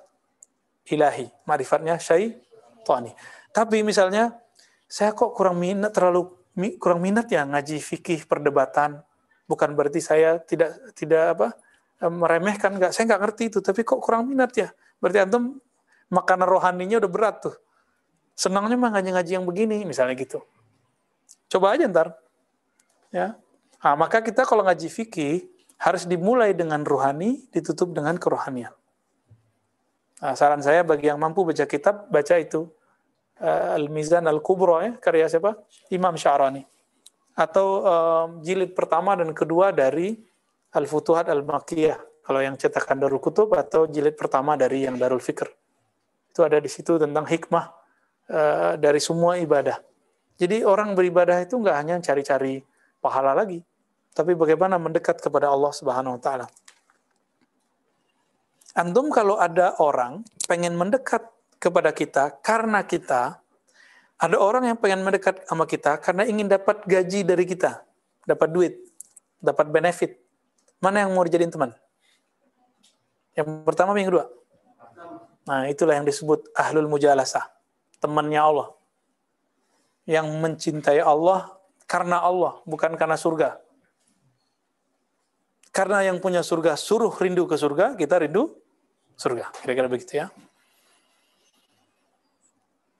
ilahi, marifatnya syaitani. Tapi misalnya, saya kok kurang minat, terlalu kurang minat ya ngaji fikih perdebatan, bukan berarti saya tidak tidak apa meremehkan nggak saya nggak ngerti itu tapi kok kurang minat ya? Berarti antum makanan rohaninya udah berat tuh. Senangnya mah ngaji ngaji yang begini misalnya gitu. Coba aja ntar ya Nah, maka kita kalau ngaji fikih harus dimulai dengan rohani, ditutup dengan kerohanian. Nah, saran saya bagi yang mampu baca kitab, baca itu. Uh, Al-Mizan Al-Kubra, ya, karya siapa? Imam Syarani. Atau uh, jilid pertama dan kedua dari Al-Futuhat Al-Makiyah. Kalau yang cetakan Darul Kutub atau jilid pertama dari yang Darul Fikr. Itu ada di situ tentang hikmah uh, dari semua ibadah. Jadi orang beribadah itu nggak hanya cari-cari pahala lagi, tapi bagaimana mendekat kepada Allah Subhanahu wa taala. Antum kalau ada orang pengen mendekat kepada kita karena kita ada orang yang pengen mendekat sama kita karena ingin dapat gaji dari kita, dapat duit, dapat benefit. Mana yang mau dijadiin teman? Yang pertama, yang kedua. Nah, itulah yang disebut ahlul mujalasah, temannya Allah. Yang mencintai Allah karena Allah, bukan karena surga. Karena yang punya surga suruh rindu ke surga, kita rindu surga. Kira-kira begitu ya.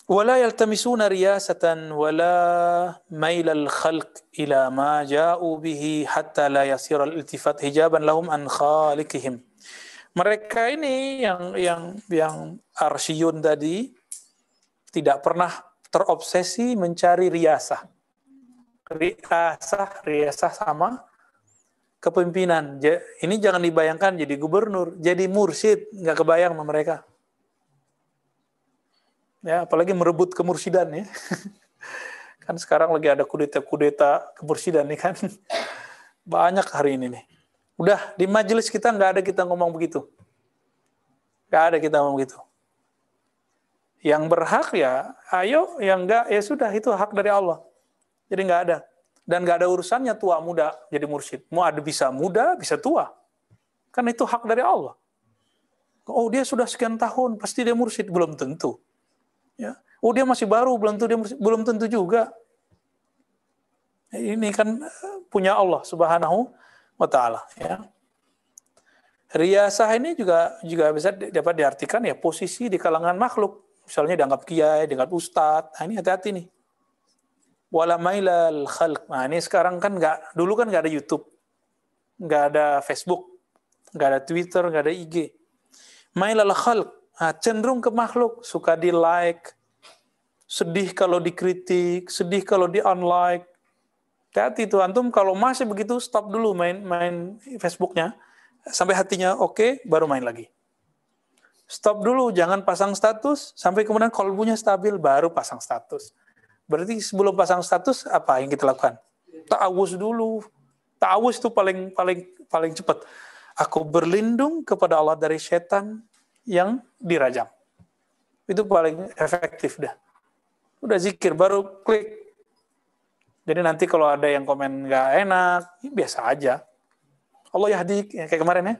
ولا يلتمسون رياسة ولا ميل الخلق إلى ما جاءوا به حتى لا يصير الالتفات hijaban lahum an khaliqihim. Mereka ini yang yang yang arsyun tadi tidak pernah terobsesi mencari riasah. riasah, riasah sama kepemimpinan. Ini jangan dibayangkan jadi gubernur, jadi mursyid, nggak kebayang sama mereka. Ya, apalagi merebut kemursidan ya. kan sekarang lagi ada kudeta-kudeta kemursidan nih kan. Banyak hari ini nih. Udah, di majelis kita nggak ada kita ngomong begitu. Nggak ada kita ngomong begitu. Yang berhak ya, ayo. Yang enggak, ya sudah. Itu hak dari Allah. Jadi nggak ada. Dan nggak ada urusannya tua muda jadi mursyid. Mau ada bisa muda, bisa tua. Kan itu hak dari Allah. Oh dia sudah sekian tahun, pasti dia mursyid. Belum tentu. Ya. Oh dia masih baru, belum tentu dia mursyid. Belum tentu juga. Ini kan eh, punya Allah Subhanahu wa taala ya. Riasah ini juga juga bisa dapat diartikan ya posisi di kalangan makhluk. Misalnya dianggap kiai, dianggap ustadz. Nah, ini hati-hati nih. Wala mailal khalq. Nah, ini sekarang kan nggak dulu kan nggak ada YouTube. Nggak ada Facebook, nggak ada Twitter, nggak ada IG. Mailal khalq. Nah, cenderung ke makhluk, suka di like, sedih kalau dikritik, sedih kalau di unlike, Hati-hati tuh antum kalau masih begitu stop dulu main main Facebooknya sampai hatinya oke baru main lagi. Stop dulu jangan pasang status sampai kemudian kolbunya stabil baru pasang status. Berarti sebelum pasang status apa yang kita lakukan? Ta'awuz dulu. Ta'awuz itu paling paling paling cepat. Aku berlindung kepada Allah dari setan yang dirajam. Itu paling efektif dah. Udah zikir baru klik jadi nanti kalau ada yang komen nggak enak, ya biasa aja. Allah yahdi, ya, kayak kemarin ya,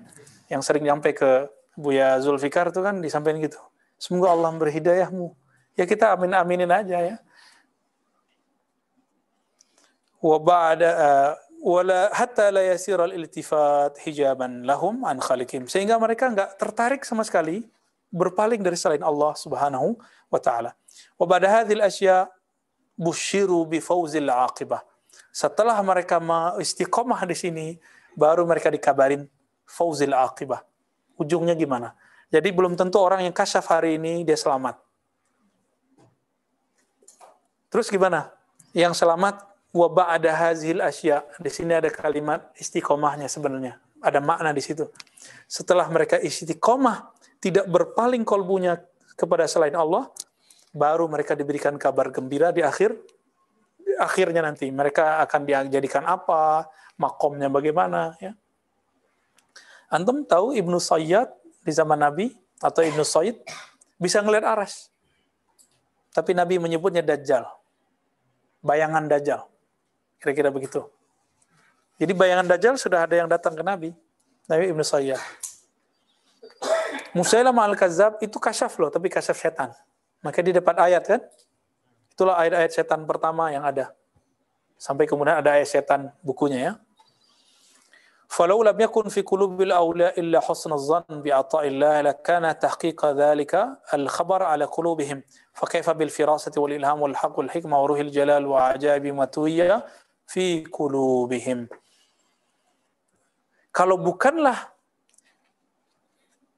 yang sering nyampe ke Buya Zulfikar itu kan disampaikan gitu. Semoga Allah berhidayahmu. Ya kita amin-aminin aja ya. Uh, wala hatta la yasir al-iltifat hijaban lahum an khaliqim. Sehingga mereka nggak tertarik sama sekali berpaling dari selain Allah Subhanahu wa taala. Wa ba'da hadhil asya bushiru bi fauzil aqibah. Setelah mereka ma- istiqomah di sini, baru mereka dikabarin fauzil aqibah. Ujungnya gimana? Jadi belum tentu orang yang kasyaf hari ini dia selamat. Terus gimana? Yang selamat wa ba'da hazil asya. Di sini ada kalimat istiqomahnya sebenarnya. Ada makna di situ. Setelah mereka istiqomah, tidak berpaling kolbunya kepada selain Allah, baru mereka diberikan kabar gembira di akhir akhirnya nanti mereka akan dijadikan apa makomnya bagaimana ya antum tahu Ibnu Sayyad di zaman Nabi atau Ibnu Sayyid bisa ngelihat aras tapi Nabi menyebutnya Dajjal bayangan Dajjal kira-kira begitu jadi bayangan Dajjal sudah ada yang datang ke Nabi Nabi Ibnu Sayyad Musailamah al-Kazzab itu kasyaf loh tapi kasyaf setan maka dia dapat ayat kan? Itulah ayat-ayat setan pertama yang ada. Sampai kemudian ada ayat setan bukunya ya. فلو لم يكن في قلوب الأولياء إلا حسن الظن بعطاء الله لكان تحقيق ذلك الخبر على قلوبهم فكيف بالفراسة والإلهام والحق والحكمة وروح الجلال وعجائب متوية fi kulubihim. Kalau bukanlah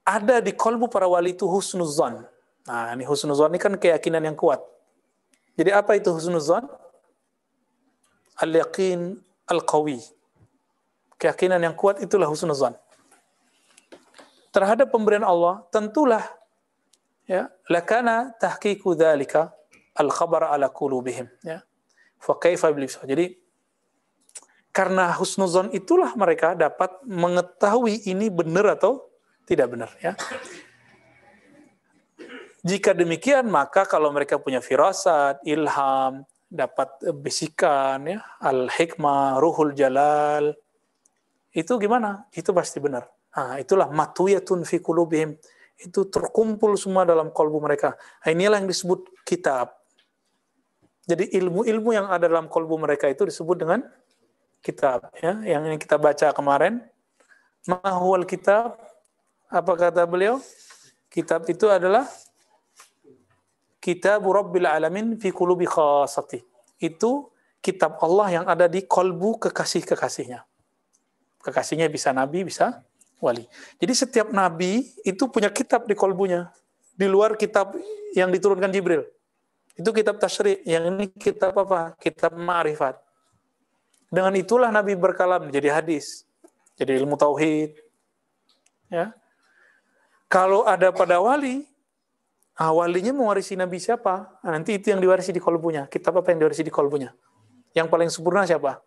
ada di kolbu para wali itu husnuzon. Nah, ini husnuzon ini kan keyakinan yang kuat. Jadi apa itu husnuzon? Al yakin al-qawi. Keyakinan yang kuat itulah husnuzon. Terhadap pemberian Allah, tentulah ya, lakana tahkiku dhalika al-khabar ala kulubihim. ya. Jadi karena husnuzon itulah mereka dapat mengetahui ini benar atau tidak benar, ya. Jika demikian, maka kalau mereka punya firasat, ilham, dapat bisikan, ya, al-hikmah, ruhul jalal, itu gimana? Itu pasti benar. Nah, itulah matuyatun fi kulubihim. Itu terkumpul semua dalam kolbu mereka. Nah, inilah yang disebut kitab. Jadi ilmu-ilmu yang ada dalam kolbu mereka itu disebut dengan kitab. Ya, yang ini kita baca kemarin. Mahwal kitab. Apa kata beliau? Kitab itu adalah kitab Rabbil Alamin fi kulubi khasati. Itu kitab Allah yang ada di kolbu kekasih-kekasihnya. Kekasihnya bisa nabi, bisa wali. Jadi setiap nabi itu punya kitab di kolbunya. Di luar kitab yang diturunkan Jibril. Itu kitab tasyri. Yang ini kitab apa? Kitab ma'rifat. Dengan itulah Nabi berkalam jadi hadis, jadi ilmu tauhid. Ya. Kalau ada pada wali, ah, walinya mewarisi Nabi siapa? Nah, nanti itu yang diwarisi di kolbunya. Kita apa yang diwarisi di kolbunya? Yang paling sempurna siapa?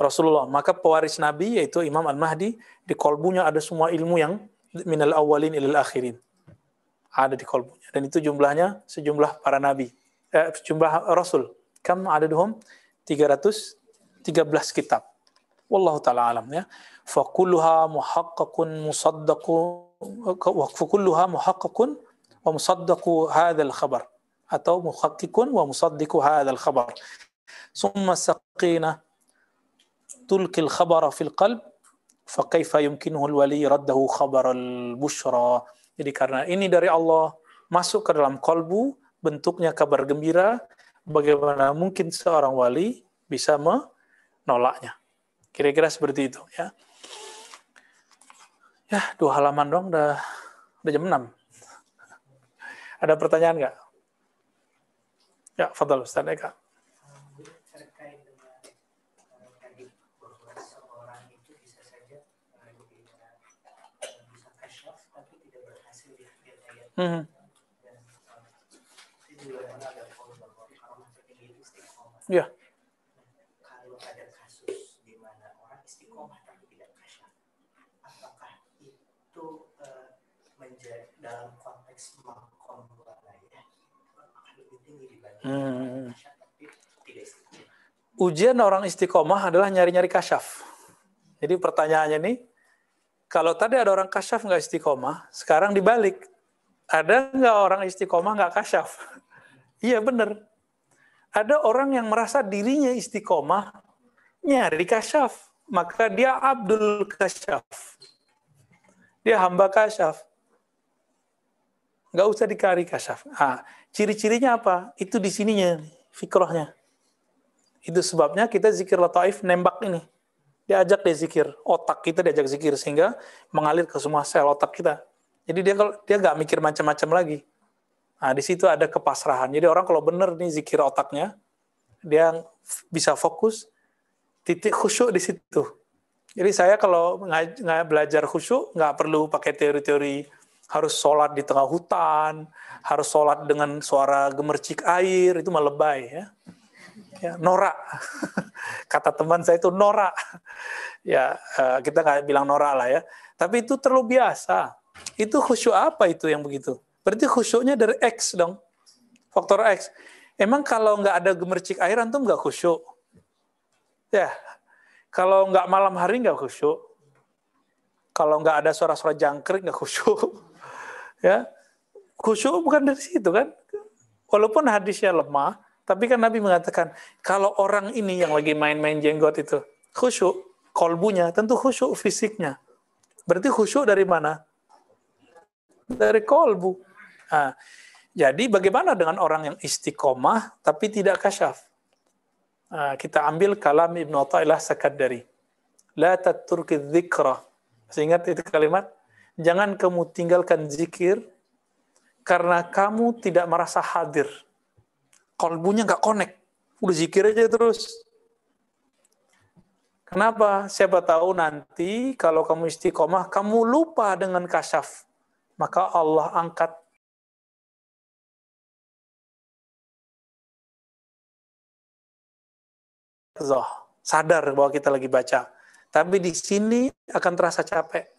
Rasulullah. Maka pewaris Nabi yaitu Imam Al-Mahdi, di kolbunya ada semua ilmu yang minal awalin ilal akhirin. Ada di kolbunya. Dan itu jumlahnya sejumlah para nabi. Eh, sejumlah rasul. Kam adaduhum? 300 13 kitab. Wallahu taala alam ya. Fakulluha muhaqqaqun musaddaqu fakulluha muhaqqaqun wa musaddaqu hadzal khabar atau muhaqqikun wa musaddiqu hadzal khabar. ثم سقينا تلقي الخبر في القلب فكيف يمكنه الولي رده خبر البشرى jadi karena ini dari Allah masuk ke dalam kolbu bentuknya kabar gembira bagaimana mungkin seorang wali bisa me menolaknya kira-kira seperti itu ya. Ya dua halaman dong udah udah jam 6 ada pertanyaan nggak? Ya Fadal Ustaz Eka. Terkait dengan eh, tadi bahwa seorang itu bisa saja eh, dia eh, bisa kasyaf tapi tidak berhasil di akhir ayat Hmm. dan eh, itu juga mana ada poin bahwa kalau tertinggi itu istiqomah. Ya. Kalau ada kasus di mana orang istiqomah tapi tidak kasyaf, apakah itu eh, menjadi dalam konteks makom wilayah akan lebih tinggi dibanding Hmm. ujian orang istiqomah adalah nyari-nyari kasyaf. Jadi pertanyaannya nih, kalau tadi ada orang kasyaf nggak istiqomah, sekarang dibalik. Ada nggak orang istiqomah nggak kasyaf? Iya benar. Ada orang yang merasa dirinya istiqomah, nyari kasyaf. Maka dia abdul kasyaf. Dia hamba kasyaf. Nggak usah dikari kasyaf. Ah, ciri-cirinya apa? Itu di sininya, fikrohnya. Itu sebabnya kita zikir lataif nembak ini. Diajak dia zikir. Otak kita diajak zikir sehingga mengalir ke semua sel otak kita. Jadi dia kalau dia nggak mikir macam-macam lagi. Nah, di situ ada kepasrahan. Jadi orang kalau benar nih zikir otaknya, dia bisa fokus titik khusyuk di situ. Jadi saya kalau nggak belajar khusyuk nggak perlu pakai teori-teori harus sholat di tengah hutan, harus sholat dengan suara gemercik air itu melebay ya ya, norak. Kata teman saya itu norak. Ya, eh, kita nggak bilang norak lah ya. Tapi itu terlalu biasa. Itu khusyuk apa itu yang begitu? Berarti khusyuknya dari X dong. Faktor X. Emang kalau nggak ada gemercik air, antum nggak khusyuk? Ya. Kalau nggak malam hari nggak khusyuk. Kalau nggak ada suara-suara jangkrik nggak khusyuk. ya. Khusyuk bukan dari situ kan? Walaupun hadisnya lemah, tapi kan Nabi mengatakan, kalau orang ini yang lagi main-main jenggot itu, khusyuk, kolbunya, tentu khusyuk fisiknya. Berarti khusyuk dari mana? Dari kolbu. Nah, jadi bagaimana dengan orang yang istiqomah tapi tidak kasyaf? Nah, kita ambil kalam Ibnu Athaillah Sakadari. La taturki dzikra. Masih ingat itu kalimat? Jangan kamu tinggalkan zikir karena kamu tidak merasa hadir kolbunya nggak connect. Udah zikir aja terus. Kenapa? Siapa tahu nanti kalau kamu istiqomah, kamu lupa dengan kasyaf. Maka Allah angkat sadar bahwa kita lagi baca. Tapi di sini akan terasa capek.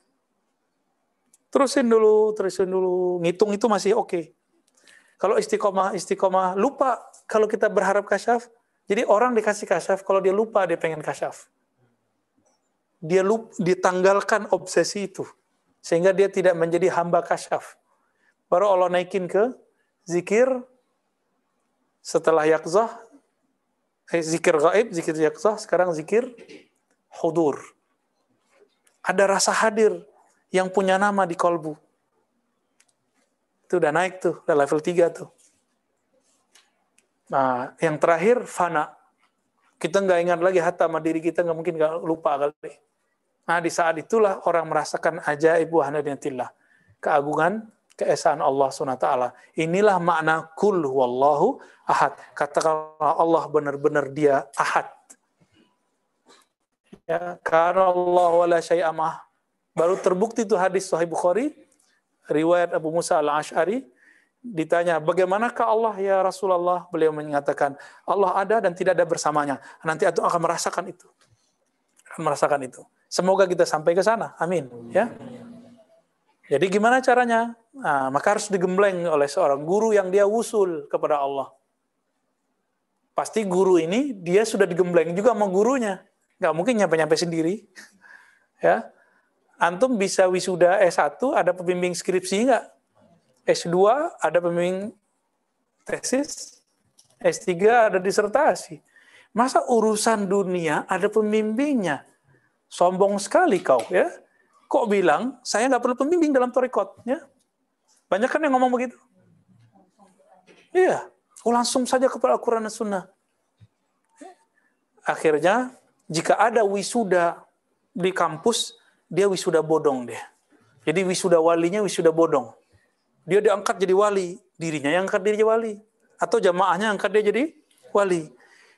Terusin dulu, terusin dulu. Ngitung itu masih oke. Okay. Kalau istiqomah, istiqomah, lupa kalau kita berharap kasyaf. Jadi orang dikasih kasyaf, kalau dia lupa dia pengen kasyaf. Dia lupa, ditanggalkan obsesi itu. Sehingga dia tidak menjadi hamba kasyaf. Baru Allah naikin ke zikir setelah yakzah, eh, zikir gaib, zikir yakzah, sekarang zikir hudur. Ada rasa hadir yang punya nama di kolbu. Itu udah naik tuh, udah level 3 tuh. Nah, yang terakhir fana. Kita nggak ingat lagi hatta sama diri kita nggak mungkin nggak lupa kali. Nah, di saat itulah orang merasakan ajaib wahdaniyatillah. Keagungan, keesaan Allah SWT. Inilah makna kul wallahu ahad. Katakanlah Allah benar-benar dia ahad. Ya, karena Allah wala syai'amah. Baru terbukti itu hadis Sahih Bukhari, riwayat Abu Musa al-Ash'ari, ditanya, bagaimanakah Allah ya Rasulullah? Beliau mengatakan, Allah ada dan tidak ada bersamanya. Nanti aku akan merasakan itu. Akan merasakan itu. Semoga kita sampai ke sana. Amin. Ya. Jadi gimana caranya? Nah, maka harus digembleng oleh seorang guru yang dia usul kepada Allah. Pasti guru ini dia sudah digembleng juga sama gurunya. Nggak mungkin nyampe-nyampe sendiri. Ya, Antum bisa wisuda S1, ada pembimbing skripsi nggak? S2 ada pembimbing tesis, S3 ada disertasi. Masa urusan dunia ada pembimbingnya? Sombong sekali kau ya. Kok bilang saya nggak perlu pembimbing dalam torikot ya? Banyak kan yang ngomong begitu. Iya, oh, langsung saja kepada Al-Quran dan Sunnah. Akhirnya, jika ada wisuda di kampus, dia wisuda bodong deh. Jadi wisuda walinya wisuda bodong. Dia diangkat jadi wali, dirinya yang angkat diri jadi wali. Atau jamaahnya angkat dia jadi wali.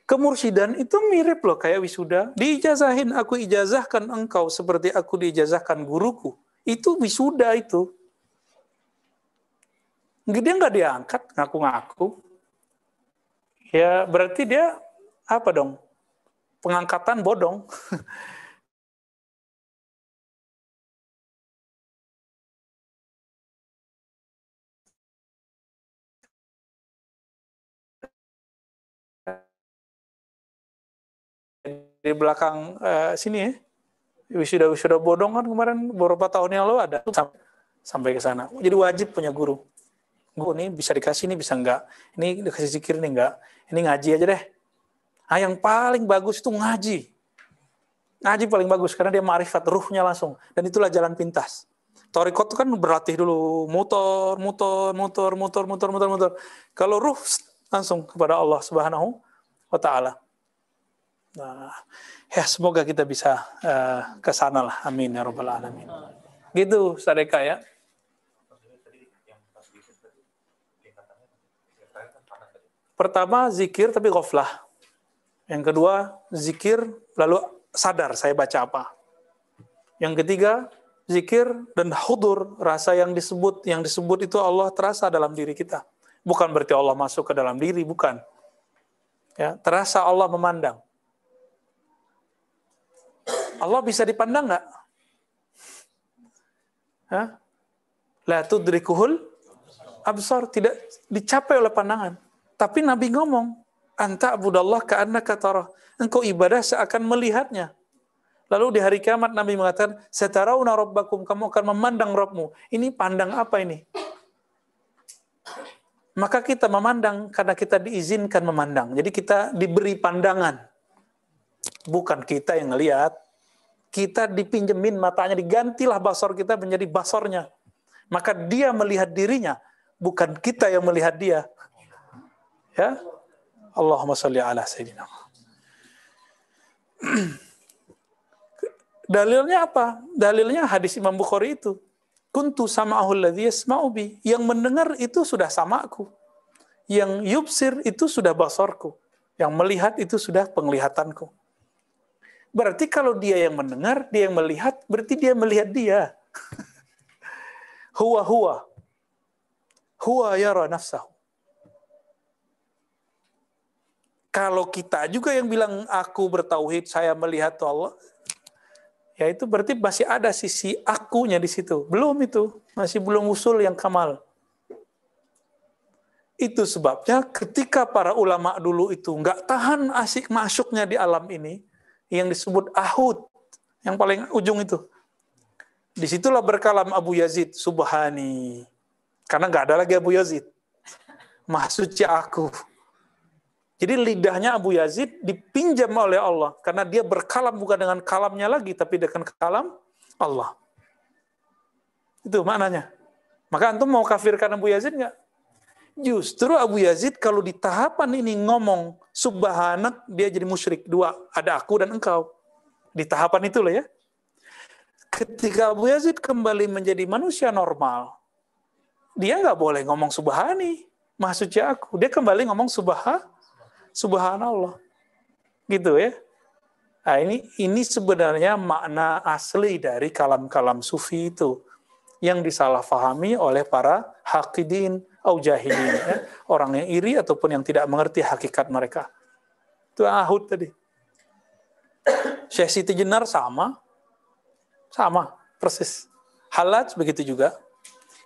Kemursidan itu mirip loh kayak wisuda. Diijazahin, aku ijazahkan engkau seperti aku diijazahkan guruku. Itu wisuda itu. Dia nggak diangkat, ngaku-ngaku. Ya berarti dia apa dong? Pengangkatan bodong. di belakang uh, sini ya. Wisuda wisuda bodong kan kemarin beberapa tahun yang lalu ada sampai ke sana. Jadi wajib punya guru. Guru ini bisa dikasih ini bisa enggak. Ini dikasih zikir ini enggak. Ini ngaji aja deh. Nah, yang paling bagus itu ngaji. Ngaji paling bagus karena dia marifat ruhnya langsung dan itulah jalan pintas. Torikot itu kan berlatih dulu motor, motor, motor, motor, motor, motor, motor. Kalau ruh langsung kepada Allah Subhanahu wa taala. Nah, ya semoga kita bisa uh, ke sana lah. Amin ya rabbal alamin. Gitu, Sadeka ya. Pertama zikir tapi ghaflah. Yang kedua zikir lalu sadar saya baca apa. Yang ketiga zikir dan hudur rasa yang disebut yang disebut itu Allah terasa dalam diri kita. Bukan berarti Allah masuk ke dalam diri, bukan. Ya, terasa Allah memandang. Allah bisa dipandang nggak? La tudrikuhul absar tidak dicapai oleh pandangan. Tapi Nabi ngomong, anta abudallah ka'anna katara. Engkau ibadah seakan melihatnya. Lalu di hari kiamat Nabi mengatakan, Setarauna rabbakum, kamu akan memandang Rabbmu. Ini pandang apa ini? Maka kita memandang karena kita diizinkan memandang. Jadi kita diberi pandangan. Bukan kita yang ngelihat kita dipinjemin matanya, digantilah basor kita menjadi basornya. Maka dia melihat dirinya, bukan kita yang melihat dia. Ya, Allahumma salli ala Sayyidina Dalilnya apa? Dalilnya hadis Imam Bukhari itu. Kuntu sama'ahu alladhi yasma'u. Yang mendengar itu sudah samaku. Yang yubsir itu sudah basorku. Yang melihat itu sudah penglihatanku. Berarti kalau dia yang mendengar, dia yang melihat, berarti dia melihat dia. huwa huwa. Huwa yara nafsahu. Kalau kita juga yang bilang aku bertauhid, saya melihat Allah, ya itu berarti masih ada sisi akunya di situ. Belum itu, masih belum usul yang kamal. Itu sebabnya ketika para ulama dulu itu nggak tahan asik masuknya di alam ini, yang disebut ahud, yang paling ujung itu. Di situlah berkalam Abu Yazid Subhani. Karena nggak ada lagi Abu Yazid. Maksudnya aku. Jadi lidahnya Abu Yazid dipinjam oleh Allah. Karena dia berkalam bukan dengan kalamnya lagi, tapi dengan kalam Allah. Itu maknanya. Maka antum mau kafirkan Abu Yazid nggak? Justru Abu Yazid kalau di tahapan ini ngomong subhanak, dia jadi musyrik. Dua, ada aku dan engkau. Di tahapan itulah ya. Ketika Abu Yazid kembali menjadi manusia normal, dia nggak boleh ngomong subhani, maksudnya aku. Dia kembali ngomong subha, subhanallah. Gitu ya. Nah, ini ini sebenarnya makna asli dari kalam-kalam sufi itu yang disalahfahami oleh para hakidin au jahilin, ya. orang yang iri ataupun yang tidak mengerti hakikat mereka. Itu ahud tadi. Syekh Siti Jenar sama, sama, persis. Halaj begitu juga.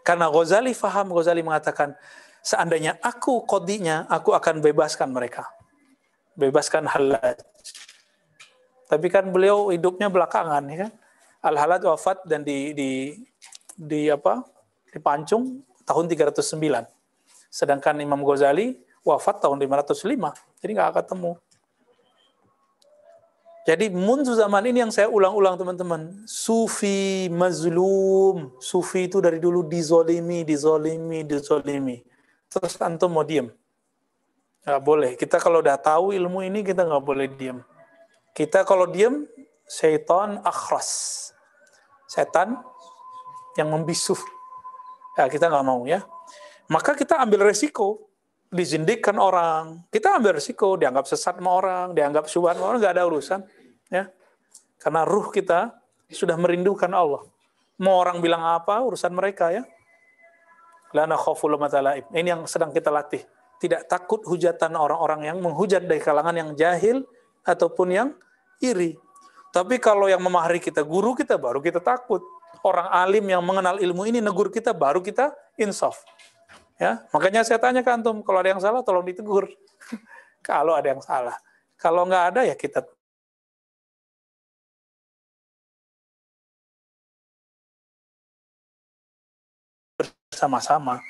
Karena Ghazali faham, Ghazali mengatakan, seandainya aku kodinya, aku akan bebaskan mereka. Bebaskan Halaj. Tapi kan beliau hidupnya belakangan, ya kan? Al-Halad wafat dan di, di di apa? Dipancung tahun 309. Sedangkan Imam Ghazali wafat tahun 505. Jadi nggak ketemu. Jadi munzu zaman ini yang saya ulang-ulang teman-teman. Sufi mazlum. Sufi itu dari dulu dizolimi, dizolimi, dizolimi. Terus antum mau diem. Nggak boleh. Kita kalau udah tahu ilmu ini kita nggak boleh diem. Kita kalau diem, syaitan akhras. Setan yang membisu. Ya, kita nggak mau ya. Maka kita ambil resiko. Dizindikkan orang. Kita ambil resiko. Dianggap sesat sama orang. Dianggap subhan sama orang. Nggak ada urusan. ya Karena ruh kita sudah merindukan Allah. Mau orang bilang apa, urusan mereka ya. Lana khawful Ini yang sedang kita latih. Tidak takut hujatan orang-orang yang menghujat dari kalangan yang jahil ataupun yang iri. Tapi kalau yang memahari kita guru kita baru kita takut. Orang alim yang mengenal ilmu ini negur kita baru kita insaf. Ya, makanya saya tanya ke antum, kalau ada yang salah tolong ditegur. kalau ada yang salah. Kalau nggak ada ya kita bersama-sama.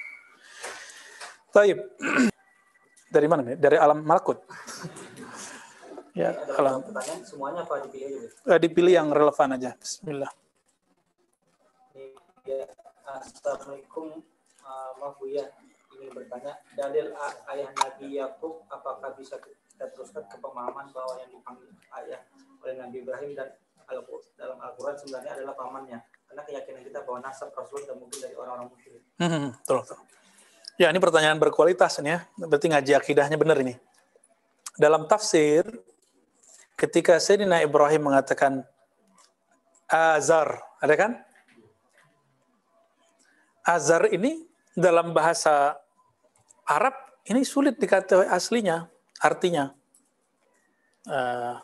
Taib. Dari mana nih? Dari alam malakut. Ya, kalau pertanyaan semuanya apa dipilih eh, dipilih yang relevan aja. Bismillah. Ya, Assalamualaikum uh, Maaf Buya ingin bertanya dalil ayah Nabi Yakub apakah bisa kita teruskan ke pemahaman bahwa yang dipanggil ayah oleh Nabi Ibrahim dan Al dalam Al-Quran sebenarnya adalah pamannya karena keyakinan kita bahwa nasab Rasul dan mungkin dari orang-orang musyrik Hmm, betul, betul. Ya, ini pertanyaan berkualitas nih ya. Berarti ngaji akidahnya benar ini. Dalam tafsir, ketika Sayyidina Ibrahim mengatakan Azar, ada kan? Azar ini dalam bahasa Arab ini sulit dikatakan aslinya, artinya. Eh,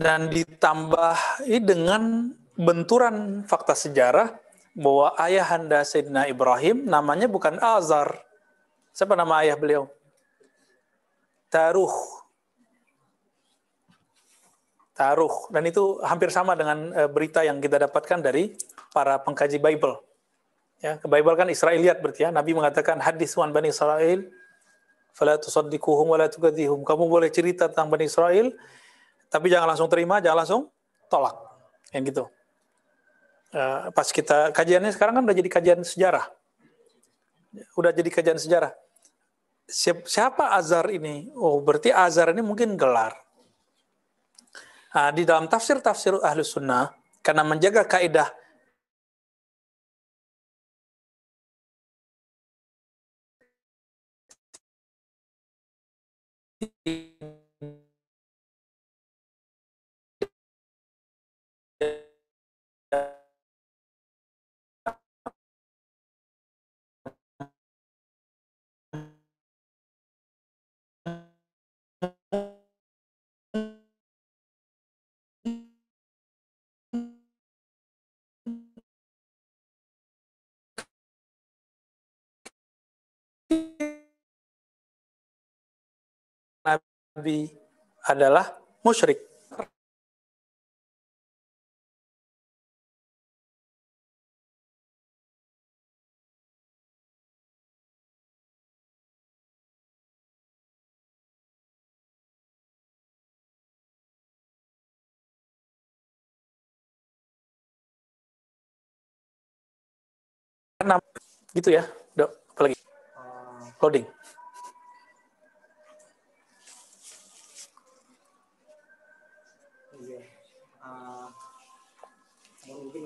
dan ditambah dengan benturan fakta sejarah bahwa ayahanda Sayyidina Ibrahim namanya bukan Azar. Siapa nama ayah beliau? Taruh. Taruh. Dan itu hampir sama dengan eh, berita yang kita dapatkan dari para pengkaji Bible. Ya, Bible kan Israeliat berarti ya. Nabi mengatakan hadis wan Bani Israel fala tusaddiquhum wa la tukadzihum. Kamu boleh cerita tentang Bani Israel tapi jangan langsung terima, jangan langsung tolak. Yang gitu. Eh, pas kita kajiannya sekarang kan udah jadi kajian sejarah. Udah jadi kajian sejarah. Siap- Siapa Azar ini? Oh, berarti Azar ini mungkin gelar. Nah, di dalam tafsir-tafsir Ahlus Sunnah, karena menjaga kaidah Nabi adalah musyrik. Enam, gitu ya, dok. Apalagi loading.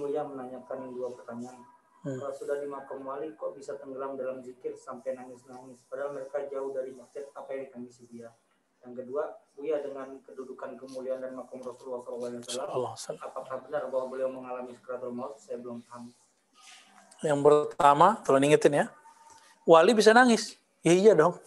Buya menanyakan dua pertanyaan. Hmm. Kalau sudah di makam wali kok bisa tenggelam dalam zikir sampai nangis-nangis? Padahal mereka jauh dari masjid apa yang ditangisi dia? Yang kedua, Buya dengan kedudukan kemuliaan dan makom Rasulullah SAW, apakah benar bahwa beliau mengalami sakratul maut? Saya belum paham. Yang pertama, tolong ingetin ya. Wali bisa nangis. Ya, iya dong.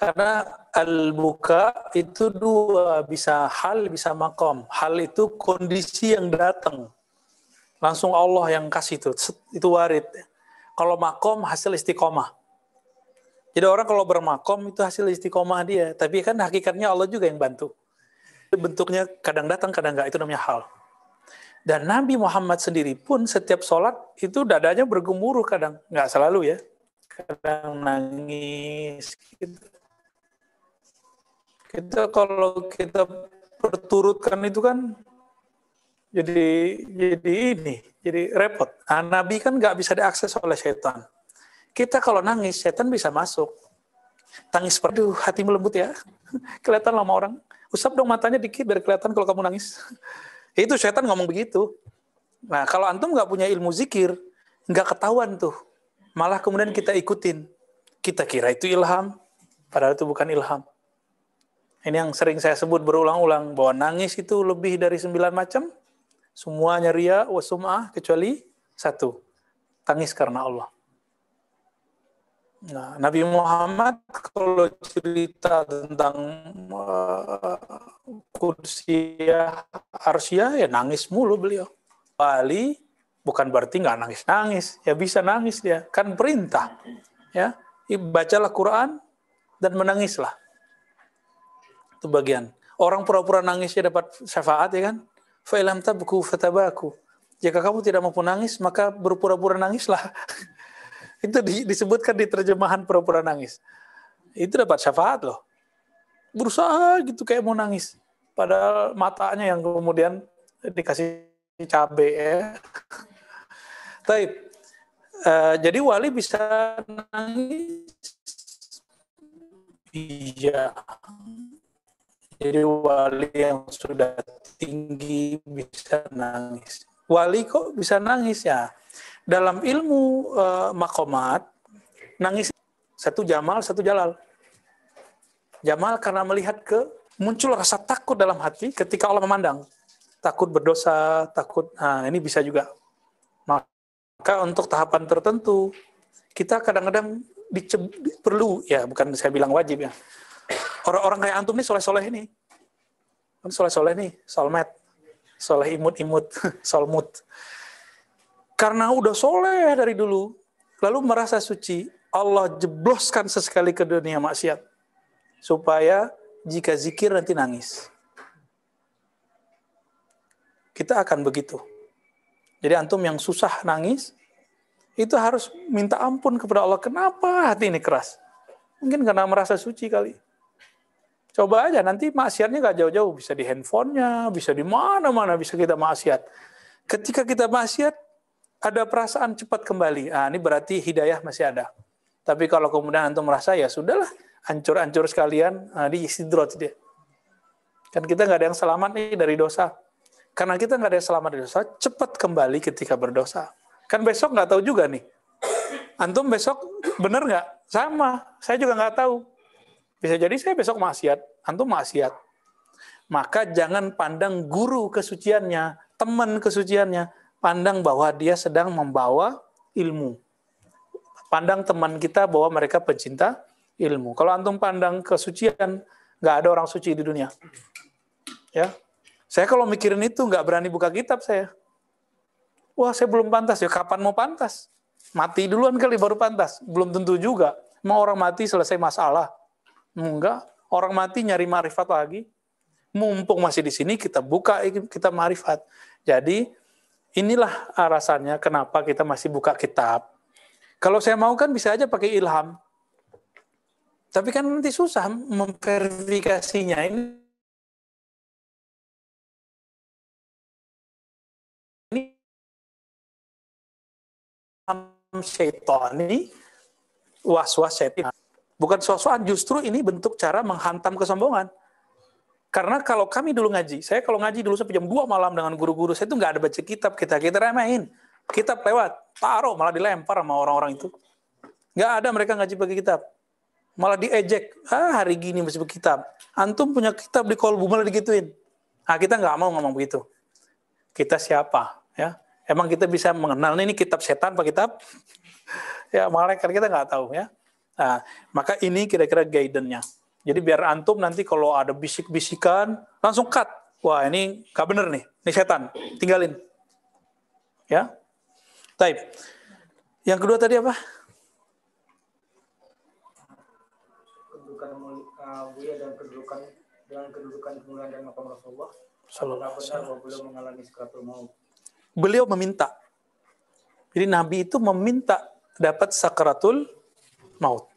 Karena al-buka itu dua, bisa hal, bisa makom. Hal itu kondisi yang datang. Langsung Allah yang kasih itu, itu warid. Kalau makom hasil istiqomah. Jadi orang kalau bermakom itu hasil istiqomah dia. Tapi kan hakikatnya Allah juga yang bantu. Bentuknya kadang datang, kadang enggak. Itu namanya hal. Dan Nabi Muhammad sendiri pun setiap sholat itu dadanya bergemuruh kadang. Nggak selalu ya. Kadang nangis. Gitu. Kita kalau kita perturutkan itu kan jadi jadi ini, jadi repot. Nah, Nabi kan nggak bisa diakses oleh setan. Kita kalau nangis, setan bisa masuk. Tangis, aduh hati melembut ya. Kelihatan lama orang. Usap dong matanya dikit biar kelihatan kalau kamu nangis. Itu setan ngomong begitu. Nah, kalau antum nggak punya ilmu zikir, nggak ketahuan tuh. Malah kemudian kita ikutin. Kita kira itu ilham, padahal itu bukan ilham. Ini yang sering saya sebut berulang-ulang, bahwa nangis itu lebih dari sembilan macam, semuanya ria, wasum'ah, kecuali satu. Tangis karena Allah. Nah, Nabi Muhammad kalau cerita tentang uh, kudsiyah arsyah ya nangis mulu beliau. Wali bukan berarti nggak nangis-nangis, ya bisa nangis dia, kan perintah. Ya, bacalah Quran dan menangislah. Itu bagian. Orang pura-pura nangisnya dapat syafaat ya kan? Fa'ilam tabku fatabaku. Jika kamu tidak mampu nangis, maka berpura-pura nangislah. itu di, disebutkan di terjemahan pura-pura nangis. Itu dapat syafaat loh. Berusaha gitu kayak mau nangis. Padahal matanya yang kemudian dikasih cabe ya. Taib. Uh, jadi wali bisa nangis. Iya. Jadi wali yang sudah tinggi bisa nangis. Wali kok bisa nangis ya? dalam ilmu uh, makomat nangis satu jamal satu jalal jamal karena melihat ke muncul rasa takut dalam hati ketika Allah memandang takut berdosa takut nah ini bisa juga maka untuk tahapan tertentu kita kadang-kadang perlu ya bukan saya bilang wajib ya orang-orang kayak antum nih soleh-soleh ini kan soleh-soleh nih solmet soleh imut-imut solmut karena udah soleh dari dulu, lalu merasa suci, Allah jebloskan sesekali ke dunia maksiat. Supaya jika zikir nanti nangis. Kita akan begitu. Jadi antum yang susah nangis, itu harus minta ampun kepada Allah. Kenapa hati ini keras? Mungkin karena merasa suci kali. Coba aja, nanti maksiatnya gak jauh-jauh. Bisa di handphonenya, bisa di mana-mana bisa kita maksiat. Ketika kita maksiat, ada perasaan cepat kembali. Ah, ini berarti hidayah masih ada. Tapi kalau kemudian antum merasa ya sudahlah, hancur-hancur sekalian, nah, di istidrot dia. Kan kita nggak ada yang selamat nih dari dosa. Karena kita nggak ada yang selamat dari dosa, cepat kembali ketika berdosa. Kan besok nggak tahu juga nih. Antum besok bener nggak? Sama, saya juga nggak tahu. Bisa jadi saya besok maksiat, antum maksiat. Maka jangan pandang guru kesuciannya, teman kesuciannya, pandang bahwa dia sedang membawa ilmu. Pandang teman kita bahwa mereka pencinta ilmu. Kalau antum pandang kesucian, nggak ada orang suci di dunia. Ya, saya kalau mikirin itu nggak berani buka kitab saya. Wah, saya belum pantas ya. Kapan mau pantas? Mati duluan kali baru pantas. Belum tentu juga. Mau orang mati selesai masalah. Enggak. Orang mati nyari marifat lagi. Mumpung masih di sini, kita buka kita marifat. Jadi, Inilah alasannya kenapa kita masih buka kitab. Kalau saya mau kan bisa aja pakai ilham. Tapi kan nanti susah memverifikasinya. Ini ini was-was syaitan. Bukan sosokan, justru ini bentuk cara menghantam kesombongan. Karena kalau kami dulu ngaji, saya kalau ngaji dulu sampai jam 2 malam dengan guru-guru, saya itu nggak ada baca kitab kita, kita remehin. Kitab lewat, taruh, malah dilempar sama orang-orang itu. Nggak ada mereka ngaji pakai kitab. Malah diejek. Ah, hari gini masih berkitab. Antum punya kitab di kolbu malah digituin. Ah, kita nggak mau ngomong begitu. Kita siapa? Ya, emang kita bisa mengenal ini kitab setan apa kitab? ya, malaikat kita nggak tahu ya. Nah, maka ini kira-kira guidance-nya. Jadi biar antum nanti kalau ada bisik-bisikan langsung cut. Wah ini gak bener nih, ini setan, tinggalin. Ya, Taib. Yang kedua tadi apa? kedudukan muli- uh, mulia dan kedudukan dengan kedudukan kemuliaan dan makam Rasulullah Sallallahu alaihi beliau mengalami sekaratul maut Beliau meminta. Jadi Nabi itu meminta dapat sakaratul maut.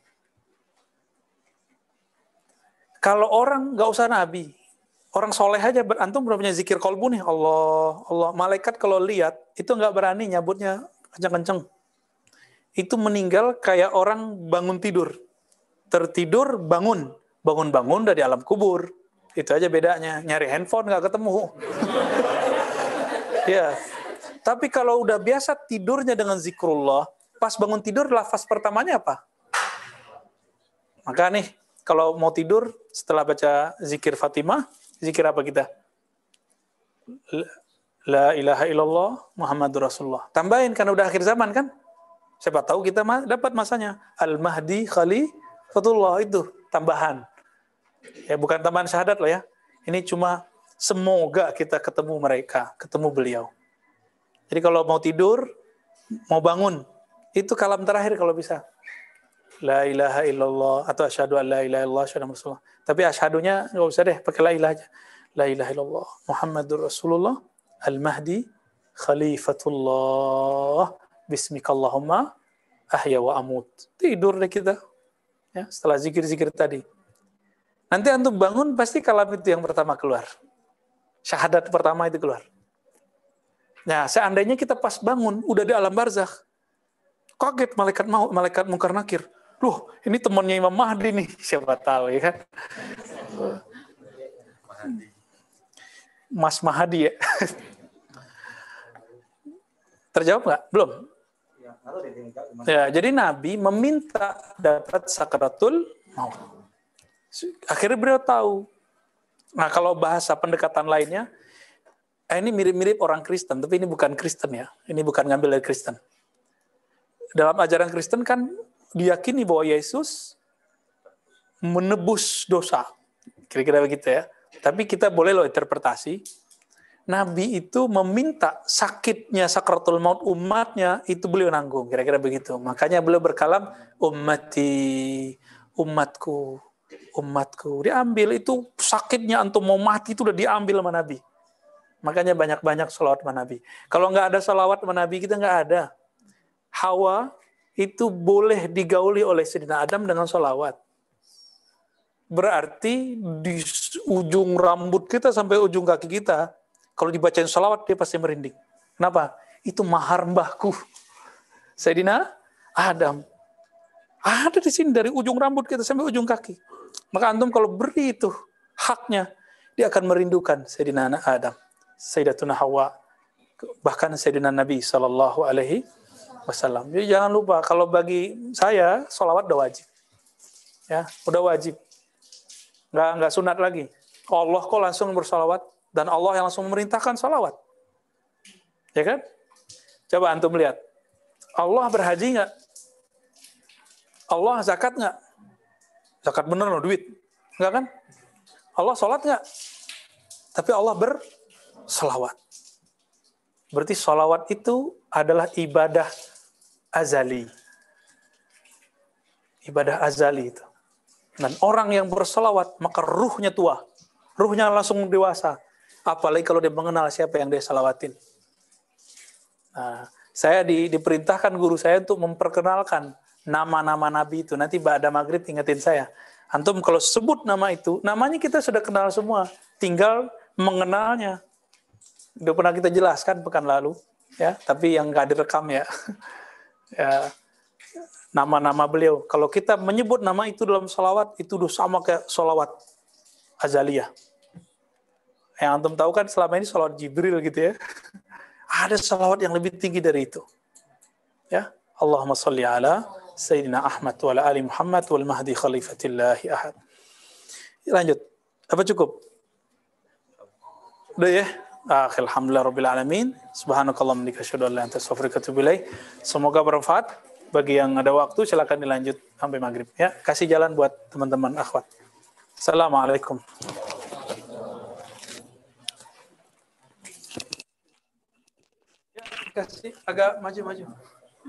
Kalau orang nggak usah Nabi, orang soleh aja antum belum punya zikir kolbu nih. Allah Allah malaikat kalau lihat itu nggak berani nyabutnya kenceng-kenceng. Itu meninggal kayak orang bangun tidur. Tertidur bangun. Bangun-bangun dari alam kubur. Itu aja bedanya. Nyari handphone nggak ketemu. Ya. Tapi kalau udah biasa tidurnya dengan zikrullah pas bangun tidur lafaz pertamanya apa? Maka nih kalau mau tidur setelah baca zikir Fatimah zikir apa kita La ilaha illallah Muhammadur Rasulullah. Tambahin karena udah akhir zaman kan? Siapa tahu kita dapat masanya. Al-Mahdi Khalifatullah itu tambahan. Ya bukan tambahan syahadat loh ya. Ini cuma semoga kita ketemu mereka, ketemu beliau. Jadi kalau mau tidur, mau bangun, itu kalam terakhir kalau bisa. La ilaha illallah atau asyhadu an la ilaha illallah asyhadu Rasulullah. Tapi asyhadunya nggak usah deh, pakai la ilaha aja. La ilaha illallah Muhammadur Rasulullah Al-Mahdi Khalifatullah Bismikallahumma ahya wa amut. Tidur deh kita. Ya, setelah zikir-zikir tadi. Nanti antum bangun pasti kalam itu yang pertama keluar. Syahadat pertama itu keluar. Nah, seandainya kita pas bangun udah di alam barzakh. Kaget malaikat mau malaikat mungkar nakir. Duh, ini temannya Imam Mahdi nih. Siapa tahu ya kan. Mas Mahdi ya. Terjawab nggak? Belum. Ya, jadi Nabi meminta dapat sakaratul maut. Akhirnya beliau tahu. Nah, kalau bahasa pendekatan lainnya, eh, ini mirip-mirip orang Kristen, tapi ini bukan Kristen ya. Ini bukan ngambil dari Kristen. Dalam ajaran Kristen kan diyakini bahwa Yesus menebus dosa. Kira-kira begitu ya. Tapi kita boleh loh interpretasi. Nabi itu meminta sakitnya sakratul maut umatnya itu beliau nanggung kira-kira begitu makanya beliau berkalam ummati umatku umatku diambil itu sakitnya antum mau mati itu udah diambil sama Nabi makanya banyak-banyak salawat sama Nabi kalau nggak ada salawat sama Nabi kita nggak ada Hawa itu boleh digauli oleh Sayyidina Adam dengan salawat berarti di ujung rambut kita sampai ujung kaki kita kalau dibacain salawat dia pasti merinding. Kenapa? Itu mahar mbahku. Sayyidina Adam. Ada di sini dari ujung rambut kita sampai ujung kaki. Maka antum kalau beri itu haknya, dia akan merindukan Sayyidina Adam, Sayyidatuna Hawa, bahkan Sayyidina Nabi Sallallahu Alaihi Wasallam. Jadi jangan lupa kalau bagi saya salawat udah wajib, ya udah wajib, nggak nggak sunat lagi. Allah kok langsung bersalawat dan Allah yang langsung memerintahkan salawat. Ya kan? Coba antum lihat. Allah berhaji nggak? Allah zakat nggak? Zakat bener loh duit. Nggak kan? Allah sholat nggak? Tapi Allah bersalawat. Berarti salawat itu adalah ibadah azali. Ibadah azali itu. Dan orang yang bersalawat, maka ruhnya tua. Ruhnya langsung dewasa. Apalagi kalau dia mengenal siapa yang dia salawatin. Nah, saya di, diperintahkan guru saya untuk memperkenalkan nama-nama Nabi itu. Nanti ada maghrib ingetin saya. Antum kalau sebut nama itu, namanya kita sudah kenal semua. Tinggal mengenalnya. Udah pernah kita jelaskan pekan lalu. ya Tapi yang nggak direkam ya. ya nama-nama beliau. Kalau kita menyebut nama itu dalam salawat, itu sama kayak salawat azaliyah. Yang antum tahu kan selama ini salawat Jibril gitu ya. Ada salawat yang lebih tinggi dari itu. Ya, Allahumma sholli ala Sayyidina Ahmad wa ali Muhammad wal mahdi khalifatillahi ahad. Lanjut. Apa cukup? Udah ya? Ah, Alhamdulillah Rabbil Alamin. Subhanakallah mendika la anta. Semoga bermanfaat. Bagi yang ada waktu silakan dilanjut sampai maghrib. Ya, kasih jalan buat teman-teman akhwat. Assalamualaikum. Ya, kasih agak maju-maju.